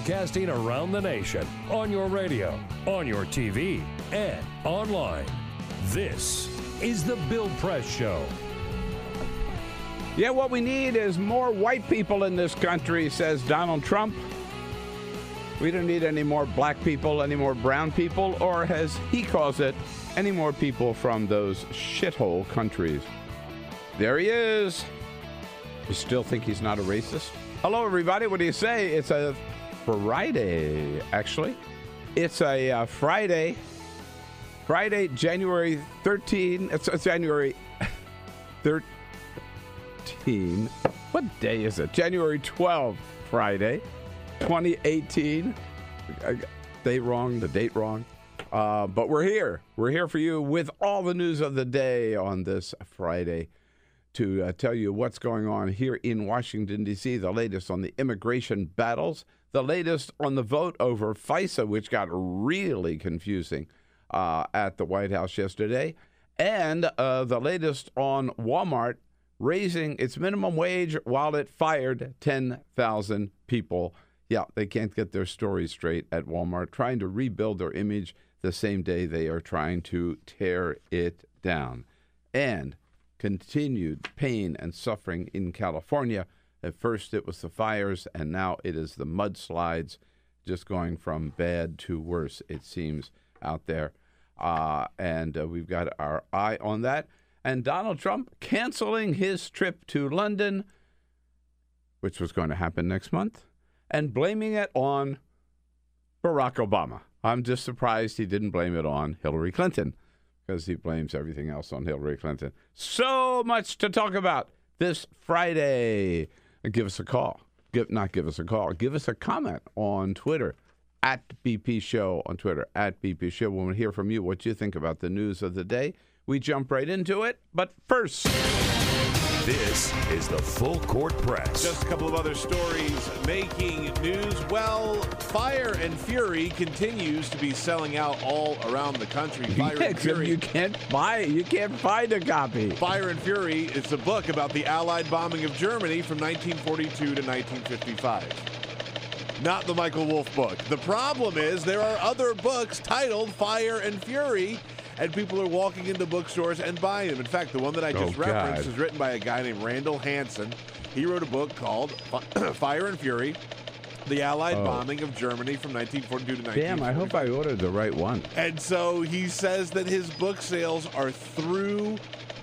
Broadcasting around the nation on your radio, on your TV, and online. This is the Bill Press Show. Yeah, what we need is more white people in this country, says Donald Trump. We don't need any more black people, any more brown people, or as he calls it, any more people from those shithole countries. There he is. You still think he's not a racist? Hello, everybody. What do you say? It's a Friday, actually. It's a uh, Friday. Friday, January 13. It's, January 13. What day is it? January 12, Friday, 2018. I date wrong, the date wrong. Uh, but we're here. We're here for you with all the news of the day on this Friday to uh, tell you what's going on here in Washington, D.C., the latest on the immigration battles, the latest on the vote over FISA, which got really confusing uh, at the White House yesterday, and uh, the latest on Walmart raising its minimum wage while it fired 10,000 people. Yeah, they can't get their story straight at Walmart, trying to rebuild their image the same day they are trying to tear it down. And continued pain and suffering in California. At first, it was the fires, and now it is the mudslides, just going from bad to worse, it seems, out there. Uh, and uh, we've got our eye on that. And Donald Trump canceling his trip to London, which was going to happen next month, and blaming it on Barack Obama. I'm just surprised he didn't blame it on Hillary Clinton because he blames everything else on Hillary Clinton. So much to talk about this Friday. Give us a call. Give, not give us a call. Give us a comment on Twitter at BP Show on Twitter at BP Show. We hear from you what you think about the news of the day, we jump right into it. But first. This is the Full Court Press. Just a couple of other stories making news. Well, Fire and Fury continues to be selling out all around the country. Fire Yeah, and Fury. you can't buy it. You can't find a copy. Fire and Fury is a book about the Allied bombing of Germany from 1942 to 1955. Not the Michael Wolff book. The problem is there are other books titled Fire and Fury, and people are walking into bookstores and buying them. In fact, the one that I just Oh, referenced God. is written by a guy named Randall Hansen. He wrote a book called Fire and Fury. The Allied Oh. bombing of Germany from 1942 to Damn, I hope I ordered the right one. And so he says that his book sales are through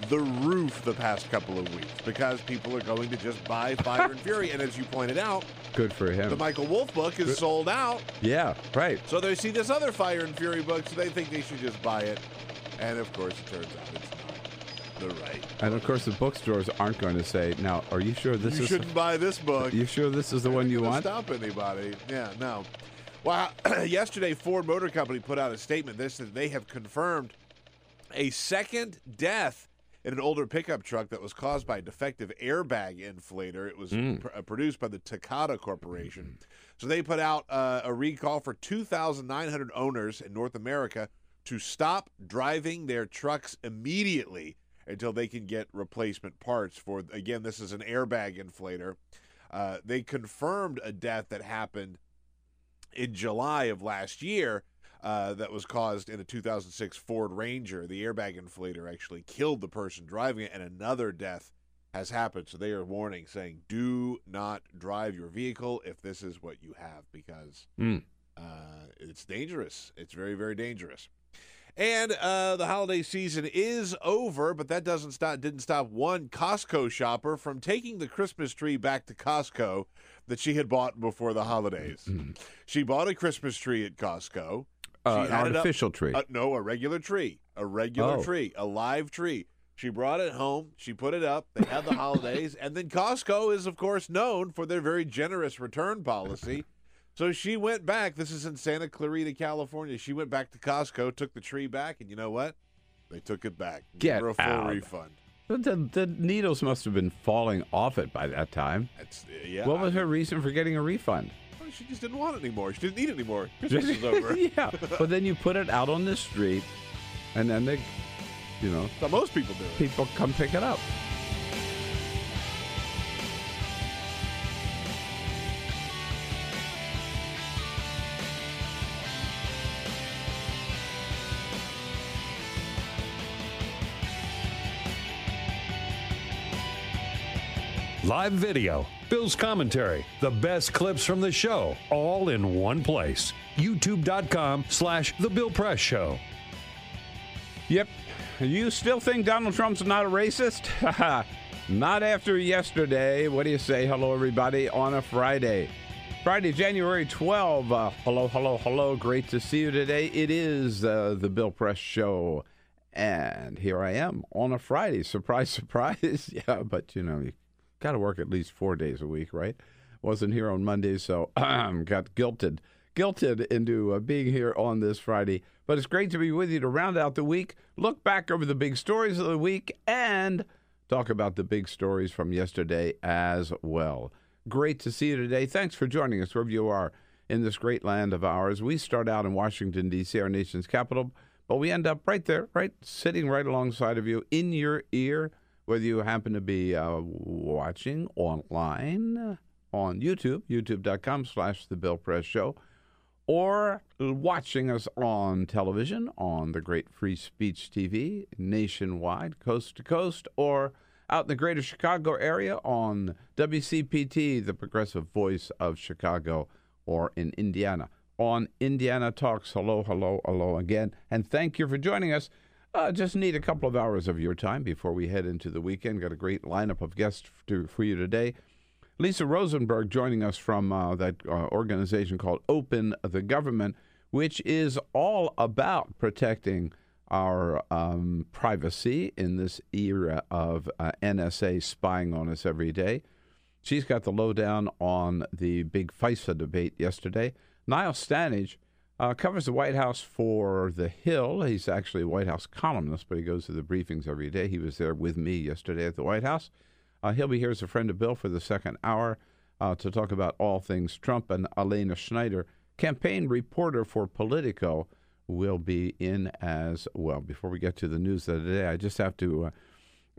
the roof the past couple of weeks because people are going to just buy Fire and Fury. And as you pointed out, Good for him. the Michael Wolff book is sold out. yeah, right. So they see this other Fire and Fury book, so they think they should just buy it. And of course, it turns out it's not the right. And of course, the bookstores aren't going to say, "Now, are you sure this you is? shouldn't buy this book. you sure this is the one you want?" Stop anybody? Yeah, no. Well, yesterday Ford Motor Company put out a statement. This says they have confirmed a second death in an older pickup truck that was caused by a defective airbag inflator. It was pr- uh, produced by the Takata Corporation. So they put out uh, a recall for 2,900 owners in North America to stop driving their trucks immediately until they can get replacement parts for. Again, this is an airbag inflator. Uh, they confirmed a death that happened in July of last year uh, that was caused in a 2006 Ford Ranger. The airbag inflator actually killed the person driving it, and another death has happened. So they are warning, saying, "Do not drive your vehicle if this is what you have, because Mm. uh, it's dangerous. It's very, very dangerous." And uh, the holiday season is over, but that doesn't stop. Didn't stop one Costco shopper from taking the Christmas tree back to Costco that she had bought before the holidays. She bought a Christmas tree at Costco. Uh, She an had it up- artificial tree. Uh, no, a regular tree. A regular Oh. tree. A live tree. She brought it home. She put it up. They had the holidays. And then Costco is, of course, known for their very generous return policy. So she went back. This is in Santa Clarita, California. She went back to Costco, took the tree back, and you know what? They took it back. Get her a full out. refund. The, the needles must have been falling off it by that time. That's yeah. what was I- her reason for getting a refund? She just didn't want it anymore. She didn't need it anymore. Christmas is over. yeah, but then you put it out on the street, and then they, you know, So most people do it. people come pick it up. Live video, Bill's commentary, the best clips from the show, all in one place. YouTube.com slash The Bill Press Show. Yep. You still think Donald Trump's not a racist? not after yesterday. What do you say? Hello, everybody, on a Friday. Friday, January 12. Uh, hello, hello, hello. Great to see you today. It is uh, the Bill Press Show. And here I am on a Friday. Surprise, surprise. yeah, but you know, you got to work at least four days a week, right? Wasn't here on Monday, so got guilted, guilted into uh, being here on this Friday. But it's great to be with you to round out the week, look back over the big stories of the week, and talk about the big stories from yesterday as well. Great to see you today. Thanks for joining us wherever you are in this great land of ours. We start out in Washington, D.C., our nation's capital, but we end up right there, right, sitting right alongside of you in your ear, whether you happen to be uh, watching online on YouTube, youtube.com slash The Bill Press Show, or watching us on television on the great Free Speech TV nationwide, coast to coast, or out in the greater Chicago area on WCPT, the progressive voice of Chicago, or in Indiana on Indiana Talks. Hello, hello, hello again. And thank you for joining us. Uh, just need a couple of hours of your time before we head into the weekend. Got a great lineup of guests to, for you today. Lisa Rosenberg joining us from uh, that uh, organization called Open the Government, which is all about protecting our um, privacy in this era of uh, NSA spying on us every day. She's got the lowdown on the big FISA debate yesterday. Niall Stanage uh, covers the White House for The Hill. He's actually a White House columnist, but he goes to the briefings every day. He was there with me yesterday at the White House. Uh, he'll be here as a friend of Bill for the second hour uh, to talk about all things Trump. And Elena Schneider, campaign reporter for Politico, will be in as well. Before we get to the news of the day, I just have to uh,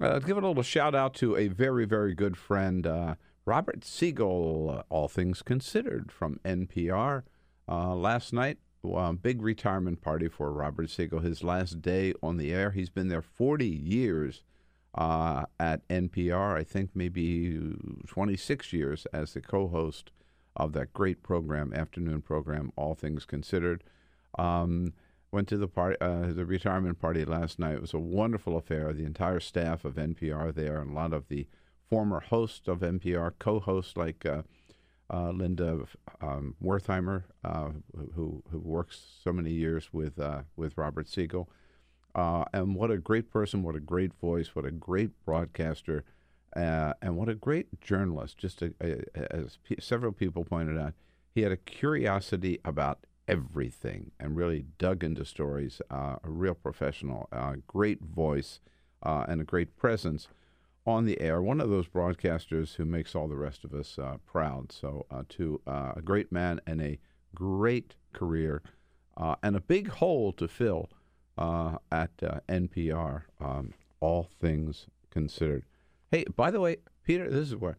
uh, give a little shout out to a very, very good friend, uh, Robert Siegel, All Things Considered from NPR. Last night, uh, big retirement party for Robert Siegel, his last day on the air. He's been there 40 years uh, at NPR, I think maybe 26 years as the co host of that great program, afternoon program, All Things Considered. Um, went to the party, uh, the retirement party last night. It was a wonderful affair. The entire staff of NPR there, and a lot of the former hosts of NPR, co-hosts like uh, uh, Linda um, Wertheimer, uh, who who works so many years with uh, with Robert Siegel. Uh, and what a great person, what a great voice, what a great broadcaster, uh, and what a great journalist. Just a, a, as p- several people pointed out, he had a curiosity about everything and really dug into stories. Uh, a real professional, great voice, and a great presence on the air. One of those broadcasters who makes all the rest of us uh, proud. So, uh, to uh, a great man and a great career, uh, and a big hole to fill uh, at uh, NPR. Um, all things considered. Hey, by the way, Peter, this is where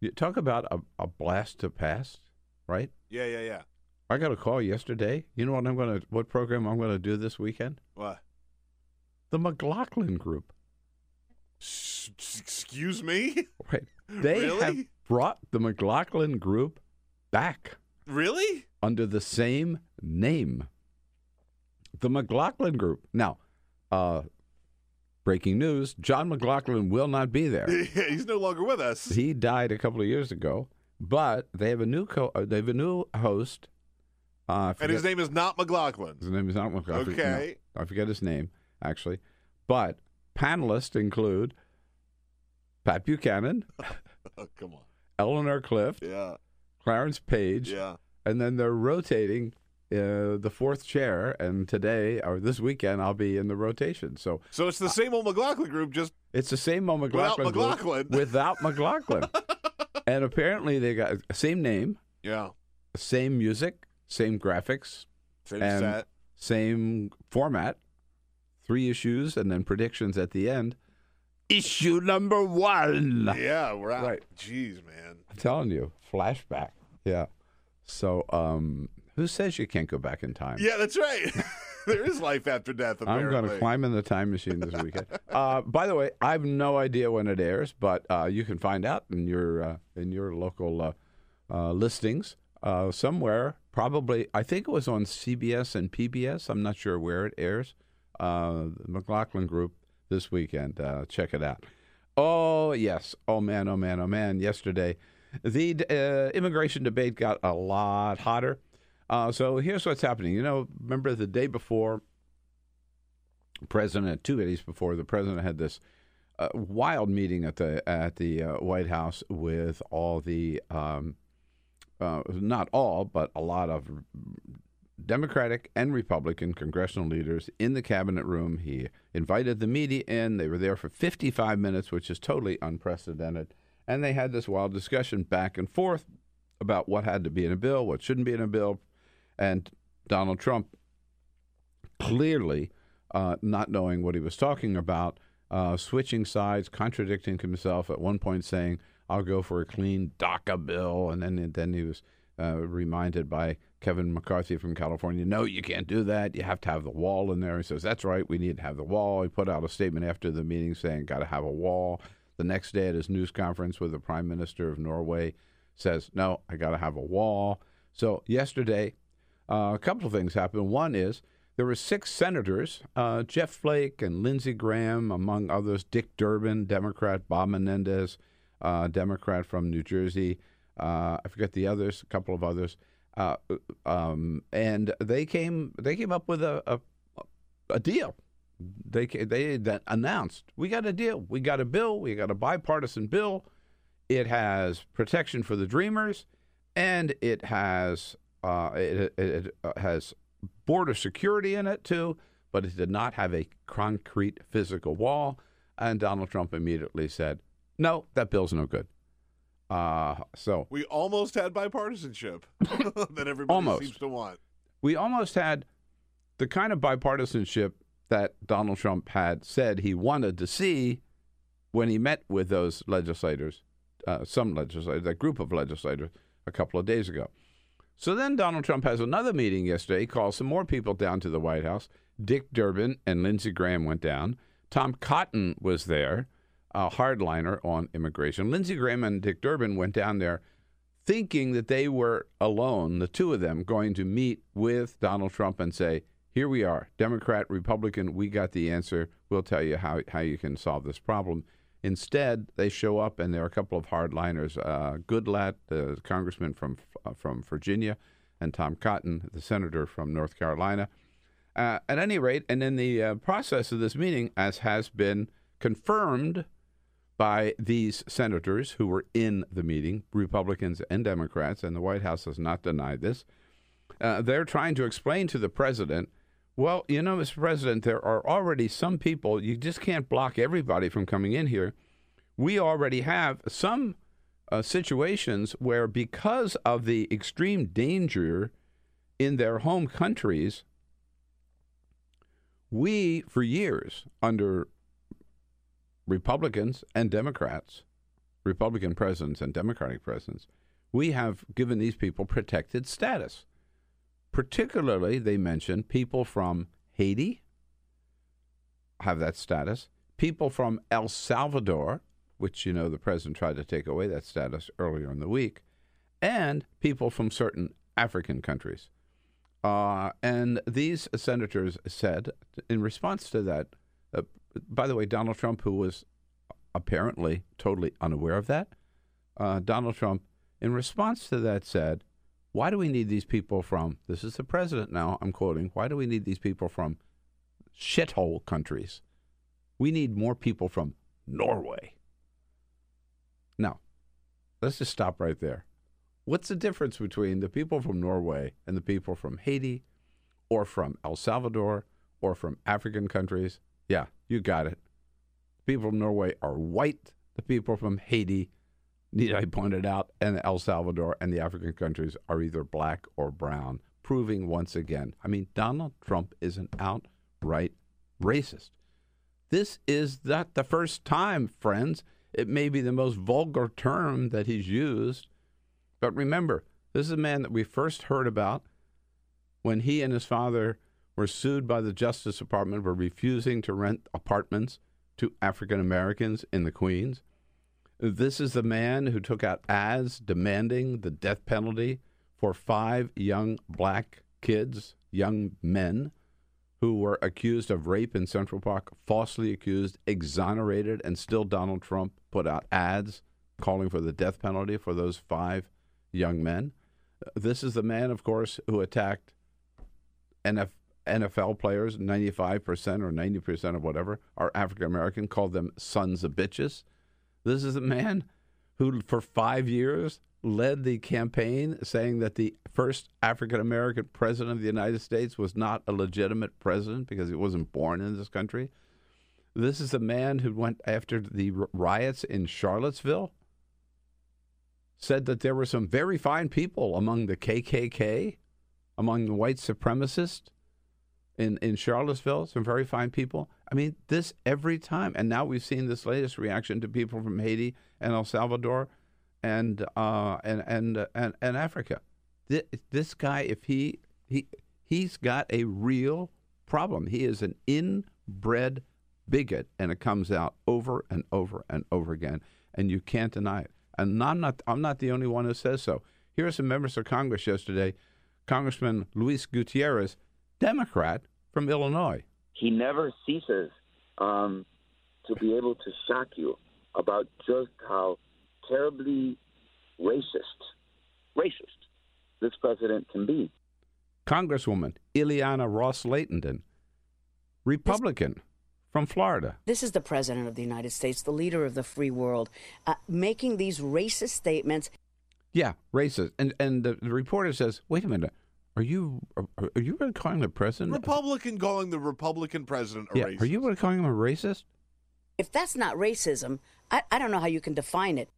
you talk about a, a blast to past, right? Yeah, yeah, yeah. I got a call yesterday. You know what I'm gonna, what program I'm gonna do this weekend? What? The McLaughlin Group. Excuse me? Right. They Really? have brought the McLaughlin Group back Really? under the same name. The McLaughlin Group. Now, uh, breaking news: John McLaughlin will not be there. He's no longer with us. he died a couple of years ago, but they have a new co. uh, They have a new host. Uh, And his name is not McLaughlin. His name is not McLaughlin. no, Okay. I forget his name actually, but panelists include Pat Buchanan, Oh, come on. Eleanor Clift, Yeah. Clarence Page, Yeah. and then they're rotating uh, the fourth chair. And today or this weekend, I'll be in the rotation. So So it's the same old McLaughlin group, just it's the same old Without McLaughlin group McLaughlin. without McLaughlin. and apparently they got same name, yeah. same music, same graphics, Same set. same format, three issues, and then predictions at the end. Issue number one. Yeah, we're out. Right. Jeez, man. I'm telling you, flashback. Yeah. So, um, who says you can't go back in time? Yeah, that's right. there is life after death. I'm going to climb in the time machine this weekend. uh, by the way, I have no idea when it airs, but uh, you can find out in your uh, in your local uh, uh, listings uh, somewhere. Probably, I think it was on CBS and PBS. I'm not sure where it airs. Uh, McLaughlin Group this weekend. Uh, check it out. Oh yes. Oh man. Oh man. Oh man. Yesterday, the uh, immigration debate got a lot hotter. Uh, so here's what's happening. You know, remember the day before president two days before the president had this uh, wild meeting at the at the uh, White House with all the um, uh, not all but a lot of Democratic and Republican congressional leaders in the cabinet room. He invited the media in. They were there for 55 minutes, which is totally unprecedented. And they had this wild discussion back and forth about what had to be in a bill, what shouldn't be in a bill. And Donald Trump clearly uh, not knowing what he was talking about, uh, switching sides, contradicting himself. At one point, saying, "I'll go for a clean DACA bill," and then then he was uh, reminded by Kevin McCarthy from California, "No, you can't do that. You have to have the wall in there." He says, "That's right. We need to have the wall." He put out a statement after the meeting saying, "Got to have a wall." The next day at his news conference with the Prime Minister of Norway, says, "No, I got to have a wall." So yesterday, uh, a couple of things happened. One is there were six senators, uh, Jeff Flake and Lindsey Graham, among others, Dick Durbin, Democrat, Bob Menendez, uh, Democrat from New Jersey. Uh, I forget the others, a couple of others, uh, um, and they came they came up with a a, a deal. They they announced we got a deal, we got a bill, we got a bipartisan bill. It has protection for the dreamers, and it has uh, it, it, it has border security in it too, but it did not have a concrete physical wall. And Donald Trump immediately said, "No, that bill's no good." Uh, so We almost had bipartisanship that everybody Almost. seems to want. we almost had the kind of bipartisanship that Donald Trump had said he wanted to see when he met with those legislators, uh, some legislators, that group of legislators, a couple of days ago. So then Donald Trump has another meeting yesterday, He calls some more people down to the White House. Dick Durbin and Lindsey Graham went down. Tom Cotton was there, a hardliner on immigration. Lindsey Graham and Dick Durbin went down there thinking that they were alone, the two of them, going to meet with Donald Trump and say, Here we are, Democrat, Republican, we got the answer. We'll tell you how, how you can solve this problem. Instead, they show up and there are a couple of hardliners uh, Goodlatte, the congressman from, uh, from Virginia, and Tom Cotton, the senator from North Carolina. Uh, at any rate, and in the uh, process of this meeting, as has been confirmed by these senators who were in the meeting, Republicans and Democrats, and the White House has not denied this. Uh, they're trying to explain to the president, well, you know, Mr. President, there are already some people, you just can't block everybody from coming in here. We already have some uh, situations where, because of the extreme danger in their home countries, we, for years, under Republicans and Democrats, Republican presidents and Democratic presidents, we have given these people protected status. Particularly, they mention people from Haiti have that status, people from El Salvador, which you know the president tried to take away that status earlier in the week, and people from certain African countries. Uh, and these senators said, in response to that, uh, by the way, Donald Trump, who was apparently totally unaware of that, uh, Donald Trump, in response to that, said, Why do we need these people from, this is the president now, I'm quoting, why do we need these people from shithole countries? We need more people from Norway. Now, let's just stop right there. What's the difference between the people from Norway and the people from Haiti or from El Salvador or from African countries? Yeah, you got it. People from Norway are white. The people from Haiti, need I point it out, and El Salvador and the African countries are either black or brown, proving once again. I mean, Donald Trump is an outright racist. This is not the first time, friends. It may be the most vulgar term that he's used. But remember, this is a man that we first heard about when he and his father were sued by the Justice Department for refusing to rent apartments to African Americans in the Queens. This is the man who took out ads demanding the death penalty for five young black kids, young men, who were accused of rape in Central Park, falsely accused, exonerated, and still Donald Trump put out ads calling for the death penalty for those five young men. This is the man, of course, who attacked NF, NFL players. 95% or 90% of whatever are African American, called them sons of bitches. This is a man who, for five years, led the campaign saying that the first African American president of the United States was not a legitimate president because he wasn't born in this country. This is a man who went after the riots in Charlottesville, said that there were some very fine people among the KKK, among the white supremacists in, in Charlottesville, some very fine people. I mean, this every time. And now we've seen this latest reaction to people from Haiti and El Salvador and uh, and and and, and Africa. This, this guy, if he he he's got a real problem. He is an inbred bigot, and it comes out over and over and over again, and you can't deny it. And I'm not I'm not the only one who says so. Here are some members of Congress yesterday. Congressman Luis Gutierrez, Democrat from Illinois. He never ceases um, to be able to shock you about just how terribly racist, racist this president can be. Congresswoman Ileana Ros-Lehtinen, Republican this, from Florida. This is the president of the United States, the leader of the free world, uh, making these racist statements. Yeah, racist. And and the, the reporter says, "Wait a minute." Are you are, are you really calling the president Republican calling the Republican president a yeah, racist? Are you really calling him a racist? If that's not racism, I, I don't know how you can define it.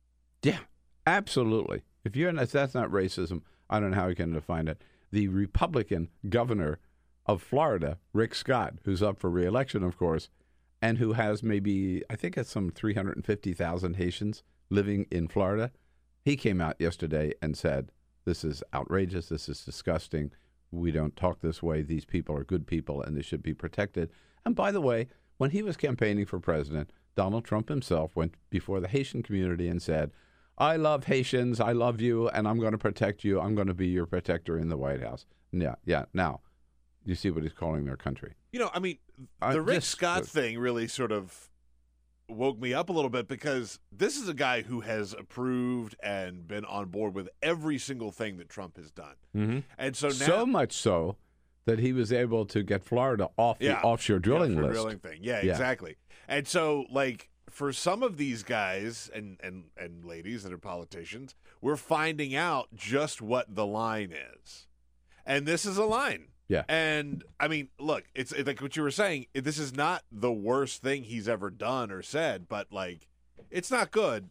Yeah, absolutely. If you're if that's not racism, I don't know how you can define it. The Republican governor of Florida, Rick Scott, who's up for reelection, of course, and who has maybe I think it's some 350,000 Haitians living in Florida. He came out yesterday and said, "This is outrageous. This is disgusting. We don't talk this way. These people are good people and they should be protected." And by the way, when he was campaigning for president, Donald Trump himself went before the Haitian community and said, I love Haitians. I love you, and I'm going to protect you. I'm going to be your protector in the White House. Yeah, yeah. Now, you see what he's calling their country. You know, I mean, the uh, Rick Scott uh, thing really sort of woke me up a little bit because this is a guy who has approved and been on board with every single thing that Trump has done. Mm-hmm. And so now, so much so that he was able to get Florida off yeah, the offshore drilling yeah, list. Drilling thing, yeah, yeah, exactly. And so, like, for some of these guys and, and, and ladies that are politicians, we're finding out just what the line is. And this is a line. Yeah. And I mean, look, it's, it's like what you were saying. This is not the worst thing he's ever done or said, but like, it's not good.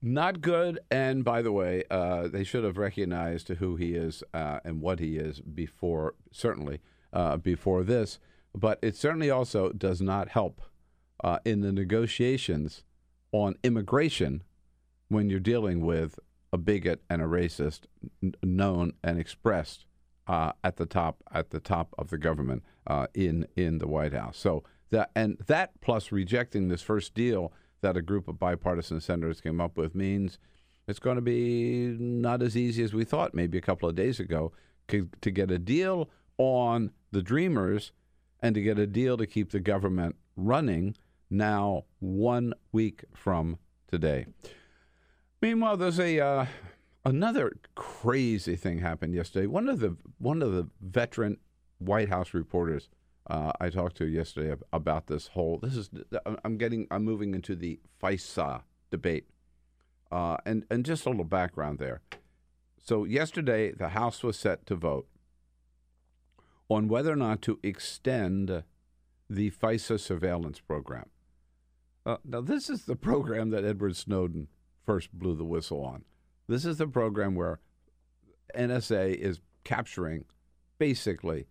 Not good. And by the way, uh, they should have recognized who he is uh, and what he is before, certainly uh, before this. But it certainly also does not help uh, in the negotiations on immigration when you're dealing with a bigot and a racist n- known and expressed uh, at the top at the top of the government uh, in in the White House. So That and that plus rejecting this first deal that a group of bipartisan senators came up with means it's going to be not as easy as we thought maybe a couple of days ago to, to get a deal on the dreamers and to get a deal to keep the government running now one week from today. Meanwhile, there's a uh, another crazy thing happened yesterday. One of the one of the veteran White House reporters uh, I talked to yesterday about this whole. This is I'm getting I'm moving into the FISA debate, uh, and and just a little background there. So yesterday, the House was set to vote on whether or not to extend the FISA surveillance program. Uh, now, this is the program that Edward Snowden first blew the whistle on. This is the program where NSA is capturing basically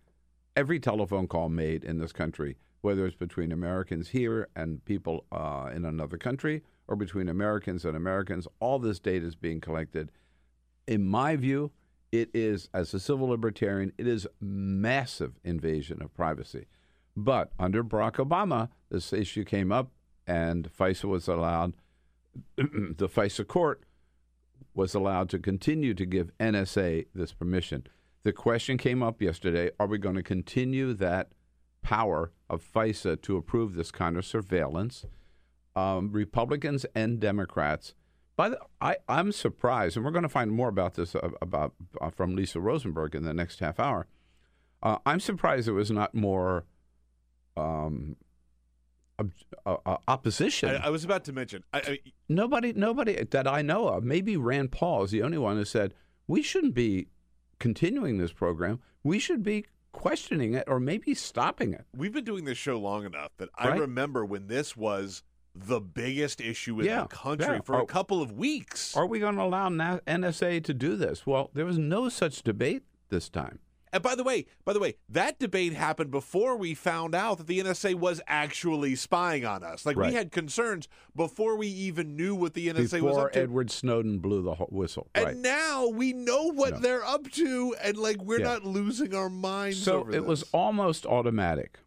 every telephone call made in this country, whether it's between Americans here and people uh, in another country or between Americans and Americans. All this data is being collected. In my view, it is, as a civil libertarian, it is massive invasion of privacy. But under Barack Obama, this issue came up, and FISA was allowed. the FISA court was allowed to continue to give NSA this permission. The question came up yesterday are we going to continue that power of FISA to approve this kind of surveillance? Um, Republicans and Democrats. By the, I, I'm surprised, and we're going to find more about this uh, about uh, from Lisa Rosenberg in the next half hour. Uh, I'm surprised there was not more um, uh, uh, opposition. I, I, was about to mention I, I, nobody, nobody that I know of. Maybe Rand Paul is the only one who said we shouldn't be continuing this program. We should be questioning it or maybe stopping it. We've been doing this show long enough that I remember when this was the biggest issue in Yeah, the country yeah. for a couple of weeks. Are we going to allow NSA to do this? Well, there was no such debate this time. And by the way, by the way, that debate happened before we found out that the NSA was actually spying on us. Like Right. we had concerns before we even knew what the NSA was Before up to. Edward Snowden blew the whistle. and right. now we know what No. they're up to, and like we're Yeah. not losing our minds. So it was almost automatic.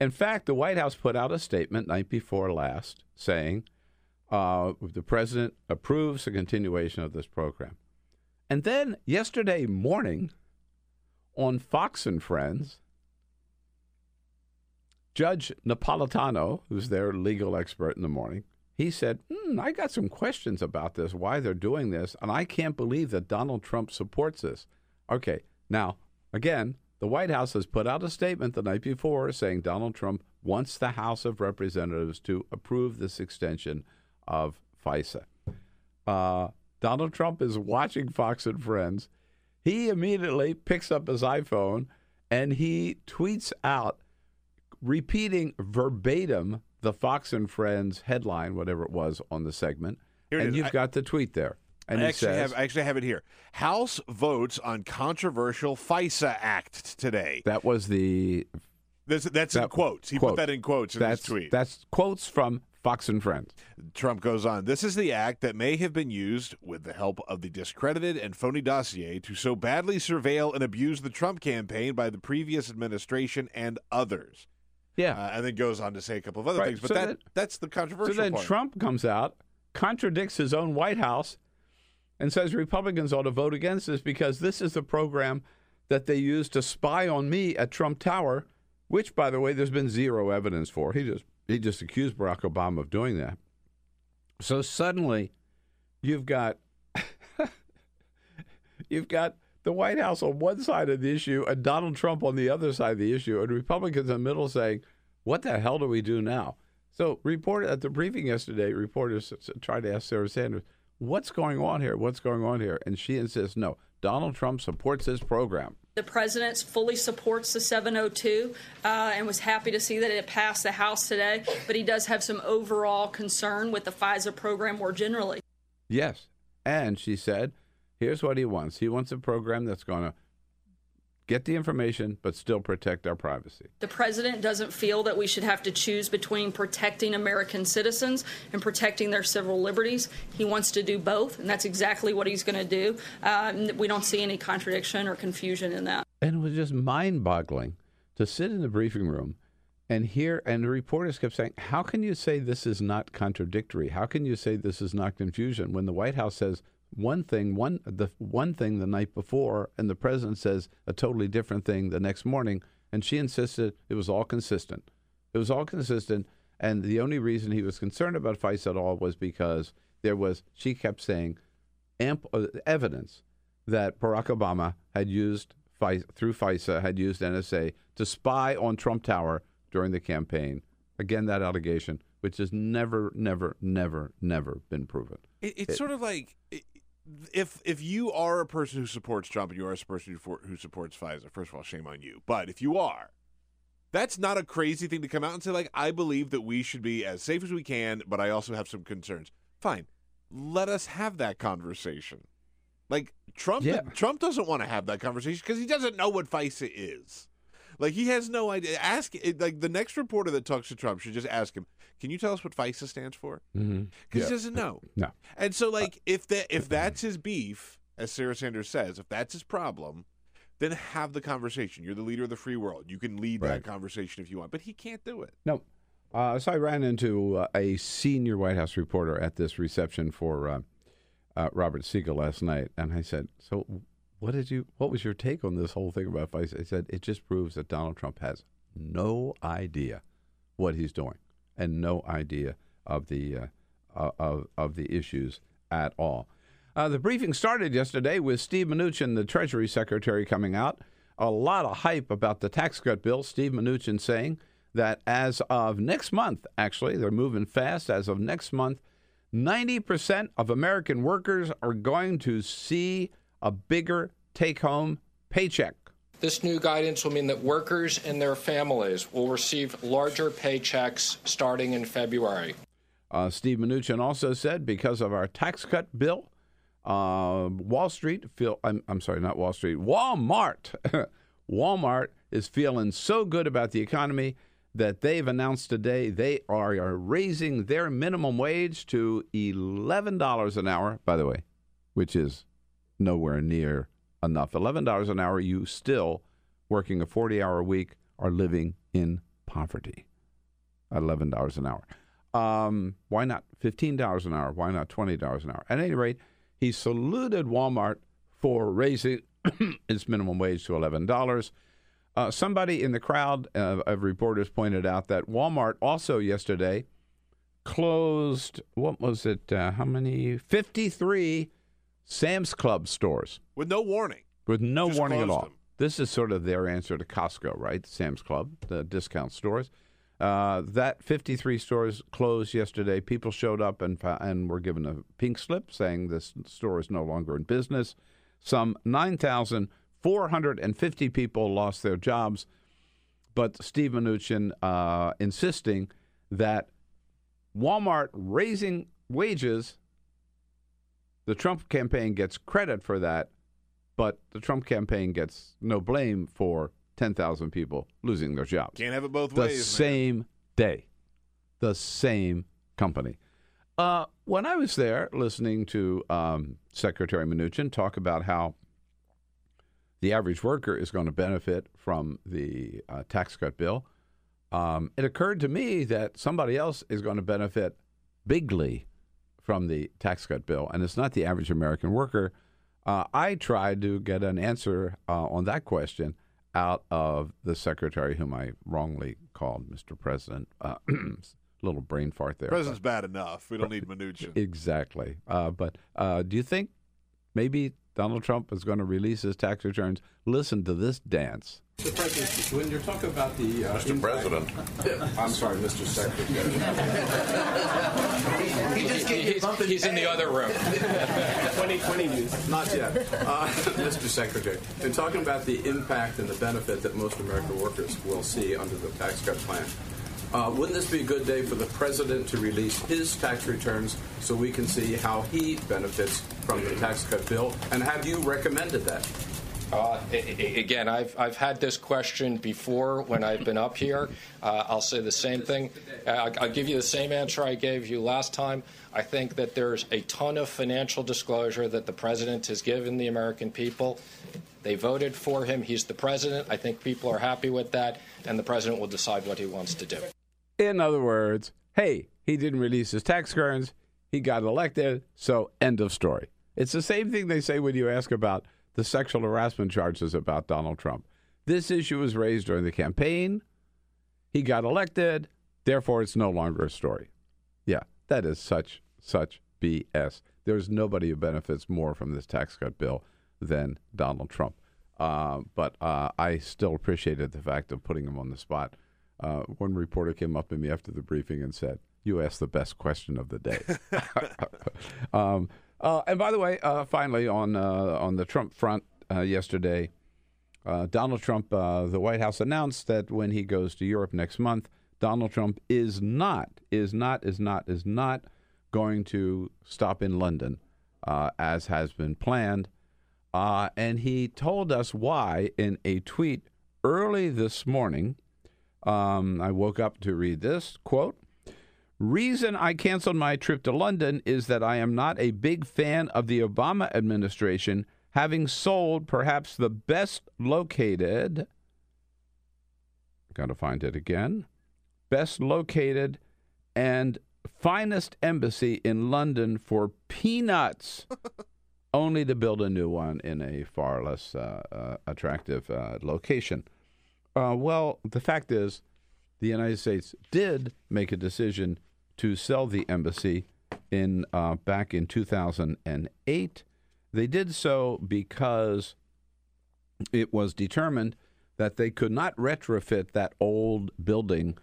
In fact, the White House put out a statement night before last saying uh, the president approves the continuation of this program. And then yesterday morning on Fox and Friends, Judge Napolitano, who's their legal expert in the morning, he said, hmm, I got some questions about this, why they're doing this, and I can't believe that Donald Trump supports this. Okay, now, again, the White House has put out a statement the night before saying Donald Trump wants the House of Representatives to approve this extension of FISA. Uh, Donald Trump is watching Fox and Friends. He immediately picks up his iPhone and he tweets out, repeating verbatim the Fox and Friends headline, whatever it was on the segment. Here and is. you've I- got the tweet there. And I actually says, have I actually have it here. House votes on controversial FISA Act today. that was the That's that's in quotes. He quote. put that in quotes in that's his tweet. that's quotes from Fox and Friends. Trump goes on. This is the act that may have been used with the help of the discredited and phony dossier to so badly surveil and abuse the Trump campaign by the previous administration and others. Yeah. Uh, and then goes on to say a couple of other Right, things. But so that that- that's the So then part. Trump comes out, contradicts his own White House, and says Republicans ought to vote against this because this is the program that they used to spy on me at Trump Tower, which, by the way, there's been zero evidence for. He just he just accused Barack Obama of doing that. So suddenly, you've got you've got the White House on one side of the issue and Donald Trump on the other side of the issue, and Republicans in the middle saying, "What the hell do we do now?" So, report at the briefing yesterday, reporters tried to ask Sarah Sanders, "What's going on here? What's going on here?" And she insists, "No, Donald Trump supports this program." The president fully supports the 702 uh, and was happy to see that it passed the House today, but he does have some overall concern with the FISA program more generally. Yes, and she said, "Here's what he wants. He wants a program that's going to get the information but still protect our privacy." The president doesn't feel that we should have to choose between protecting American citizens and protecting their civil liberties. He wants to do both, and that's exactly what he's going to do. Uh, we don't see any contradiction or confusion in that. And it was just mind boggling to sit in the briefing room And hear, and the reporters kept saying, "How can you say this is not contradictory? How can you say this is not confusion when the White House says one thing one the one thing the night before, and the president says a totally different thing the next morning?" And she insisted it was all consistent. It was all consistent, and the only reason he was concerned about FISA at all was because there was she kept saying ample uh, evidence that Barack Obama had used FISA, through FISA had used NSA to spy on Trump Tower during the campaign. Again, that allegation, which has never, never, never, never been proven. It, it's It- sort of like if if you are a person who supports Trump and you are a person who, for, who supports FISA, first of all, shame on you. But if you are, that's not a crazy thing to come out and say like, I believe that we should be as safe as we can, but I also have some concerns. Fine, let us have that conversation. Like Trump, Yeah. Trump doesn't want to have that conversation because he doesn't know what FISA is. Like he has no idea. Ask like the next reporter that talks to Trump should just ask him, "Can you tell us what FISA stands for?" Mm-hmm. Because he doesn't know. No. And so, like, if that if that's his beef, as Sarah Sanders says, if that's his problem, then have the conversation. You're the leader of the free world. You can lead Right. that conversation if you want, but he can't do it. No. Uh, so I ran into uh, a senior White House reporter at this reception for uh, uh, Robert Siegel last night, and I said, "So, what did you? What was your take on this whole thing about FISA?" He said, "It just proves that Donald Trump has no idea what he's doing, and no idea of the uh, uh, of of the issues at all." Uh, the briefing started yesterday with Steve Mnuchin, the Treasury Secretary, coming out. A lot of hype about the tax cut bill. Steve Mnuchin saying that as of next month, actually, they're moving fast. As of next month, 90% of American workers are going to see a bigger take home paycheck. This new guidance will mean that workers and their families will receive larger paychecks starting in February. Uh, Steve Mnuchin also said because of our tax cut bill, uh, Wall Street feel I'm, I'm sorry, not Wall Street, Walmart, Walmart is feeling so good about the economy that they've announced today they are, are raising their minimum wage to eleven dollars an hour. By the way, which is nowhere near enough. Eleven dollars an hour, you still working a forty-hour week are living in poverty. at Eleven dollars an hour. Um, why not fifteen dollars an hour? Why not twenty dollars an hour? At any rate, he saluted Walmart for raising its minimum wage to eleven dollars. Uh, somebody in the crowd uh, of reporters pointed out that Walmart also yesterday closed. What was it? Uh, how many? Fifty-three Sam's Club stores With no warning. with no Just warning at all. them. This is sort of their answer to Costco, right? Sam's Club, the discount stores. Uh, that 53 stores closed yesterday. People showed up and and were given a pink slip saying this store is no longer in business. Some 9,450 people lost their jobs, but Steve Mnuchin uh, insisting that Walmart raising wages, the Trump campaign gets credit for that, but the Trump campaign gets no blame for 10,000 people losing their jobs. Can't have it both the ways. man. same day, the same company. Uh, when I was there listening to um, Secretary Mnuchin talk about how the average worker is going to benefit from the uh, tax cut bill, um, it occurred to me that somebody else is going to benefit bigly from the tax cut bill, and it's not the average American worker. Uh, I tried to get an answer uh, on that question out of the secretary, whom I wrongly called Mr. President. Uh, little brain fart there. President's bad enough. We don't need Mnuchin. exactly. Uh, but uh, do you think maybe Donald Trump is going to release his tax returns? Listen to this dance. Mr. President, when you're talking about the uh, Mr. President. I'm sorry, Mr. Secretary. He just gave He's, he's in the other room. 2020 news. Not yet. Uh, Mr. Secretary, in talking about the impact and the benefit that most American workers will see under the tax cut plan, uh, wouldn't this be a good day for the president to release his tax returns so we can see how he benefits from the tax cut bill? And have you recommended that? Uh, again, I've, I've had this question before when I've been up here. Uh, I'll say the same thing. Uh, I'll, I'll give you the same answer I gave you last time. I think that there's a ton of financial disclosure that the president has given the American people. They voted for him. He's the president. I think people are happy with that, and the president will decide what he wants to do. In other words, hey, he didn't release his tax returns. He got elected. So, end of story. It's the same thing they say when you ask about the sexual harassment charges about Donald Trump. This issue was raised during the campaign. He got elected. Therefore, it's no longer a story. Yeah, that is such, such BS. There's nobody who benefits more from this tax cut bill than Donald Trump. Uh, but uh, I still appreciated the fact of putting him on the spot. Uh, one reporter came up to me after the briefing and said, "You asked the best question of the day." um, uh, and by the way, uh, finally on uh, on the Trump front yesterday, Donald Trump, the White House announced that when he goes to Europe next month, Donald Trump is not is not is not is not going to stop in London as has been planned. Uh, and he told us why in a tweet early this morning. Um, I woke up to read this quote. Reason I canceled my trip to London is that I am not a big fan of the Obama administration having sold perhaps the best located, got to find it again, best located and finest embassy in London for peanuts. only to build a new one in a far less uh, uh, attractive uh, location. Uh, well, the fact is, the United States did make a decision to sell the embassy in uh, back in 2008. They did so because it was determined that they could not retrofit that old building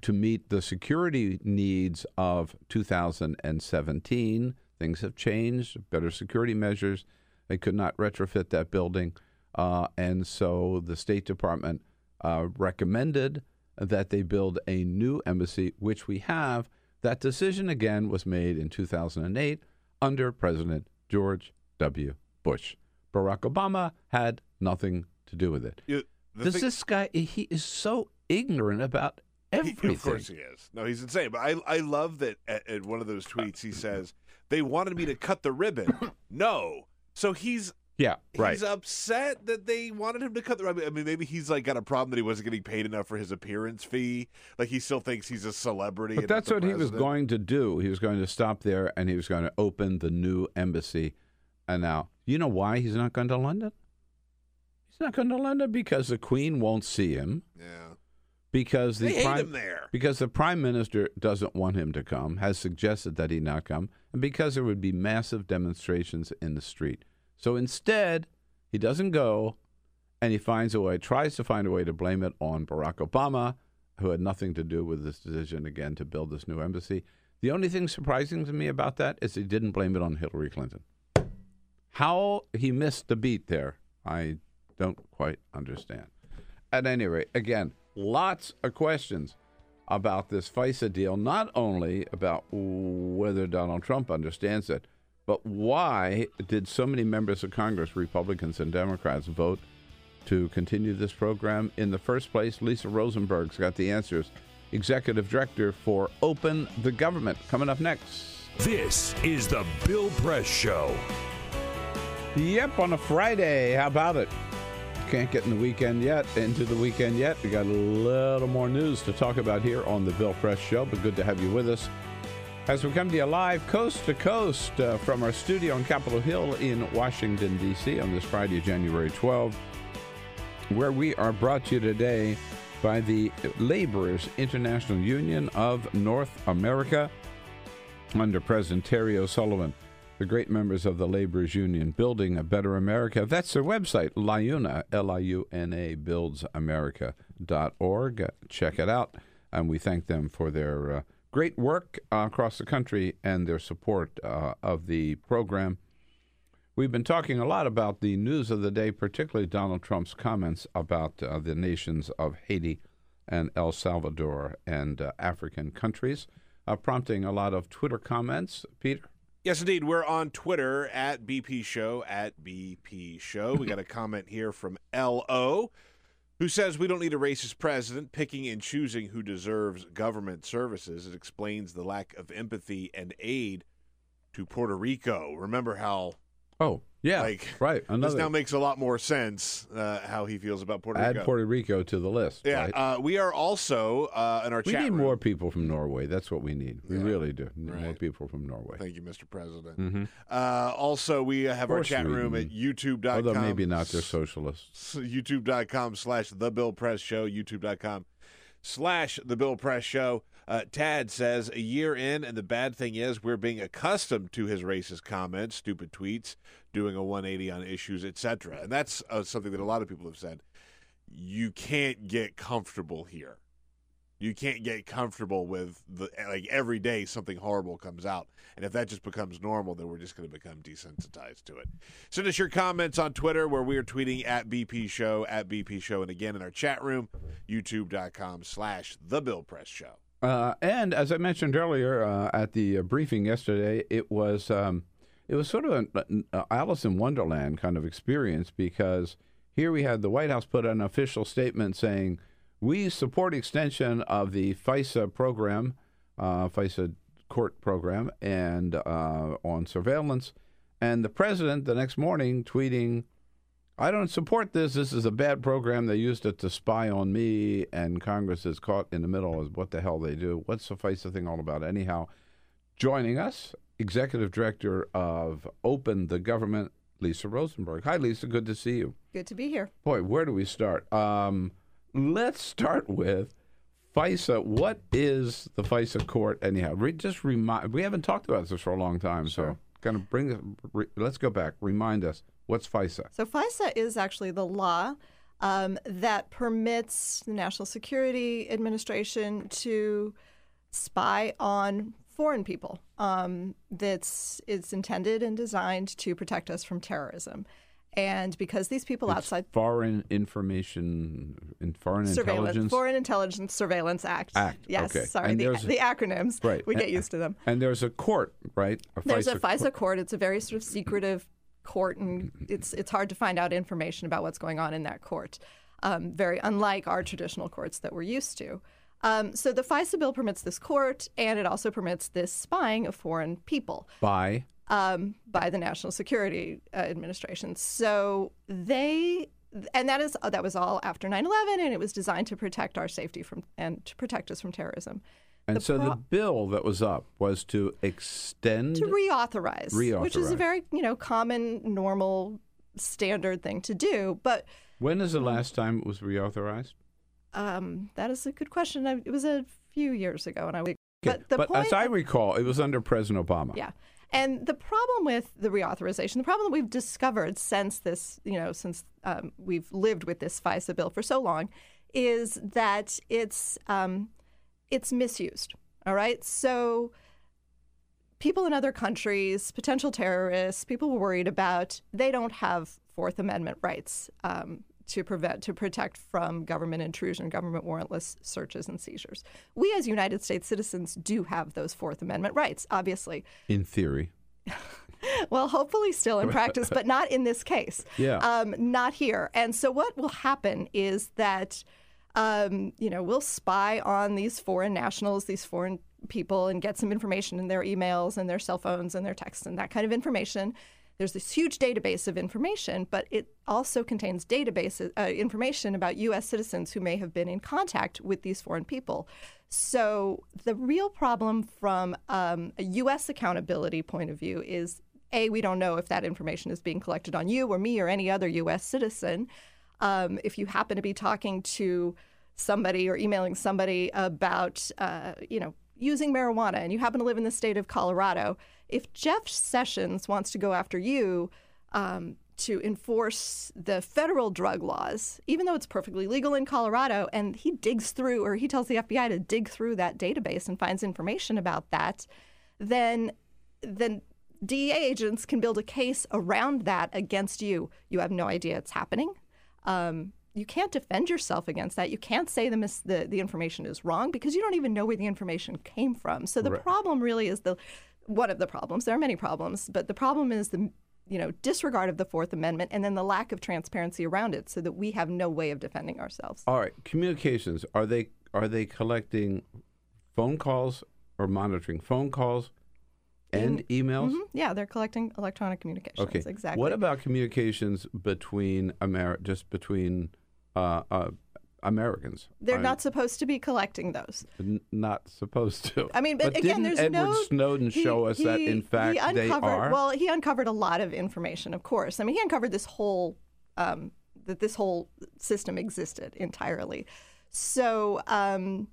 to meet the security needs of 2017 Things have changed, better security measures. They could not retrofit that building. Uh, and so the State Department uh, recommended that they build a new embassy, which we have. That decision again was made in 2008 under President George W. Bush. Barack Obama had nothing to do with it. You, Does thing, this guy, he is so ignorant about everything. He, of course he is. No, he's insane. But I, I love that at, at one of those tweets he says, they wanted me to cut the ribbon. no. So he's yeah, right. He's upset that they wanted him to cut the. I mean, maybe he's like got a problem that he wasn't getting paid enough for his appearance fee. Like he still thinks he's a celebrity. But that's what president. he was going to do. He was going to stop there and he was going to open the new embassy. And now, you know why he's not going to London? He's not going to London because the Queen won't see him. Yeah because the they prime, there. because the prime minister doesn't want him to come, has suggested that he not come, and because there would be massive demonstrations in the street. So instead, he doesn't go, and he finds a way, tries to find a way to blame it on Barack Obama, who had nothing to do with this decision again to build this new embassy. The only thing surprising to me about that is he didn't blame it on Hillary Clinton. How he missed the beat there, I don't quite understand. At any rate, again, lots of questions about this FISA deal, not only about whether Donald Trump understands it, but why did so many members of Congress, Republicans and Democrats, vote to continue this program in the first place? Lisa Rosenberg's got the answers. Executive Director for Open the Government. Coming up next. This is the Bill Press Show. Yep, on a Friday. How about it? can't get in the weekend yet, into the weekend yet. We got a little more news to talk about here on the Bill Press Show, but good to have you with us. As we come to you live coast to coast uh, from our studio on Capitol Hill in Washington, D.C. on this Friday, January 12th, where we are brought to you today by the Laborers International Union of North America under President Terry O'Sullivan the great members of the Laborers Union Building a Better America. That's their website, LIUNA, L I U N A, buildsamerica.org. Check it out. And we thank them for their uh, great work uh, across the country and their support uh, of the program. We've been talking a lot about the news of the day, particularly Donald Trump's comments about uh, the nations of Haiti and El Salvador and uh, African countries, uh, prompting a lot of Twitter comments. Peter? Yes, indeed. We're on Twitter at BP Show, at BP Show. We got a comment here from LO who says we don't need a racist president picking and choosing who deserves government services. It explains the lack of empathy and aid to Puerto Rico. Remember how Oh, yeah, Like, right. This now makes a lot more sense uh, how he feels about Puerto Rico. add. Puerto Rico to the list. yeah, right? uh, we are also uh, in our chat. we need room. more people from Norway. That's what we need. We really do. Need More people from Norway. Thank you, Mr. President. Mhm. Uh, also, we have our chat room at youtube.com. Although maybe not, they're socialists. youtube.com slash the bill press show youtube.com slash the bill press show uh, tad says a year in and the bad thing is we're being accustomed to his racist comments stupid tweets doing a 180 on issues etc and that's uh, something that a lot of people have said. You can't get comfortable here. You can't get comfortable with the like every day something horrible comes out. And if that just becomes normal then we're just going to become desensitized to it. Send us your comments on twitter where we are tweeting at bp show at bp show and again in our chat room youtube.com slash the bill press show Uh, and as I mentioned earlier uh, at the uh, briefing yesterday, it was um, it was sort of an uh, Alice in Wonderland kind of experience because here we had the White House put an official statement saying we support extension of the FISA program, uh, FISA court program, and uh, on surveillance, and the president the next morning tweeting. I don't support this. This is a bad program. They used it to spy on me, and Congress is caught in the middle of what the hell they do. What's the FISA thing all about? Anyhow, joining us, Executive Director of Open the Government, Lisa Rosenberg. Hi, Lisa. Good to see you. Good to be here. Boy, where do we start? Um, let's start with FISA. What is the FISA court, anyhow? Re- just remind. We haven't talked about this for a long time, so kind of bring. Re- let's go back. Remind us what's FISA. So FISA is actually the law um, that permits the National Security Administration to spy on foreign people. Um, that's it's intended and designed to protect us from terrorism. And because these people It's outside Foreign Information, in Foreign Intelligence Foreign Intelligence Surveillance Act. Act. Yes, okay. sorry, the, the acronyms. Right. We get And- used to them. And there's a court, right? A There's a FISA FISA court. It's a very sort of secretive court, and it's it's hard to find out information about what's going on in that court. Um, very unlike our traditional courts that we're used to. Um, so the FISA bill permits this court, and it also permits this spying of foreign people by um, by the National Security uh, Administration. So they, and that is that was all after 9/11, and it was designed to protect our safety from and to protect us from terrorism. And The so the bill that was up was to extend to reauthorize, which is a very you know common, normal, standard thing to do. But When is the last time it was reauthorized? um, that is a good question. I, it was a few years ago, and I would. Okay, But the point, as I recall, it was under President Obama. yeah. And the problem with the reauthorization, the problem that we've discovered since this, you know, since um, we've lived with this FISA bill for so long, is that it's um, it's misused. All right, so people in other countries, potential terrorists, people we're worried about, they don't have Fourth Amendment rights um, to prevent to protect from government intrusion, government warrantless searches and seizures. We, as United States citizens, do have those Fourth Amendment rights, obviously. In theory. Well, hopefully still in practice, but not in this case. Yeah. Um, not here. And so what will happen is that, um, you know, we'll spy on these foreign nationals, these foreign people, and get some information in their emails and their cell phones and their texts and that kind of information. There's this huge database of information, but it also contains database uh, information about U.S. citizens who may have been in contact with these foreign people. So the real problem from um, a U.S. accountability point of view is a we don't know if that information is being collected on you or me or any other U.S. citizen. Um, if you happen to be talking to somebody or emailing somebody about, uh, you know, using marijuana and you happen to live in the state of Colorado, if Jeff Sessions wants to go after you um, to enforce the federal drug laws, even though it's perfectly legal in Colorado, and he digs through or he tells the FBI to dig through that database and finds information about that, then then DEA agents can build a case around that against you. You have no idea it's happening. Um, you can't defend yourself against that. You can't say the, mis- the the information is wrong because you don't even know where the information came from. So the Right. problem really is the one of the problems. There are many problems, but the problem is the you know disregard of the Fourth Amendment and then the lack of transparency around it, so that we have no way of defending ourselves. All right. Communications. Are they are they collecting phone calls or monitoring phone calls? And emails. Mhm. Yeah, they're collecting electronic communications. Okay. Exactly. What about communications between Amer- just between uh, uh, Americans? They're I'm not supposed to be collecting those. n- not supposed to. I mean, but, again, didn't there's Edward no. Snowden he- show us that in fact he they are? Well, he uncovered a lot of information, of course. I mean, he uncovered this whole um, that this whole system existed entirely. So, um,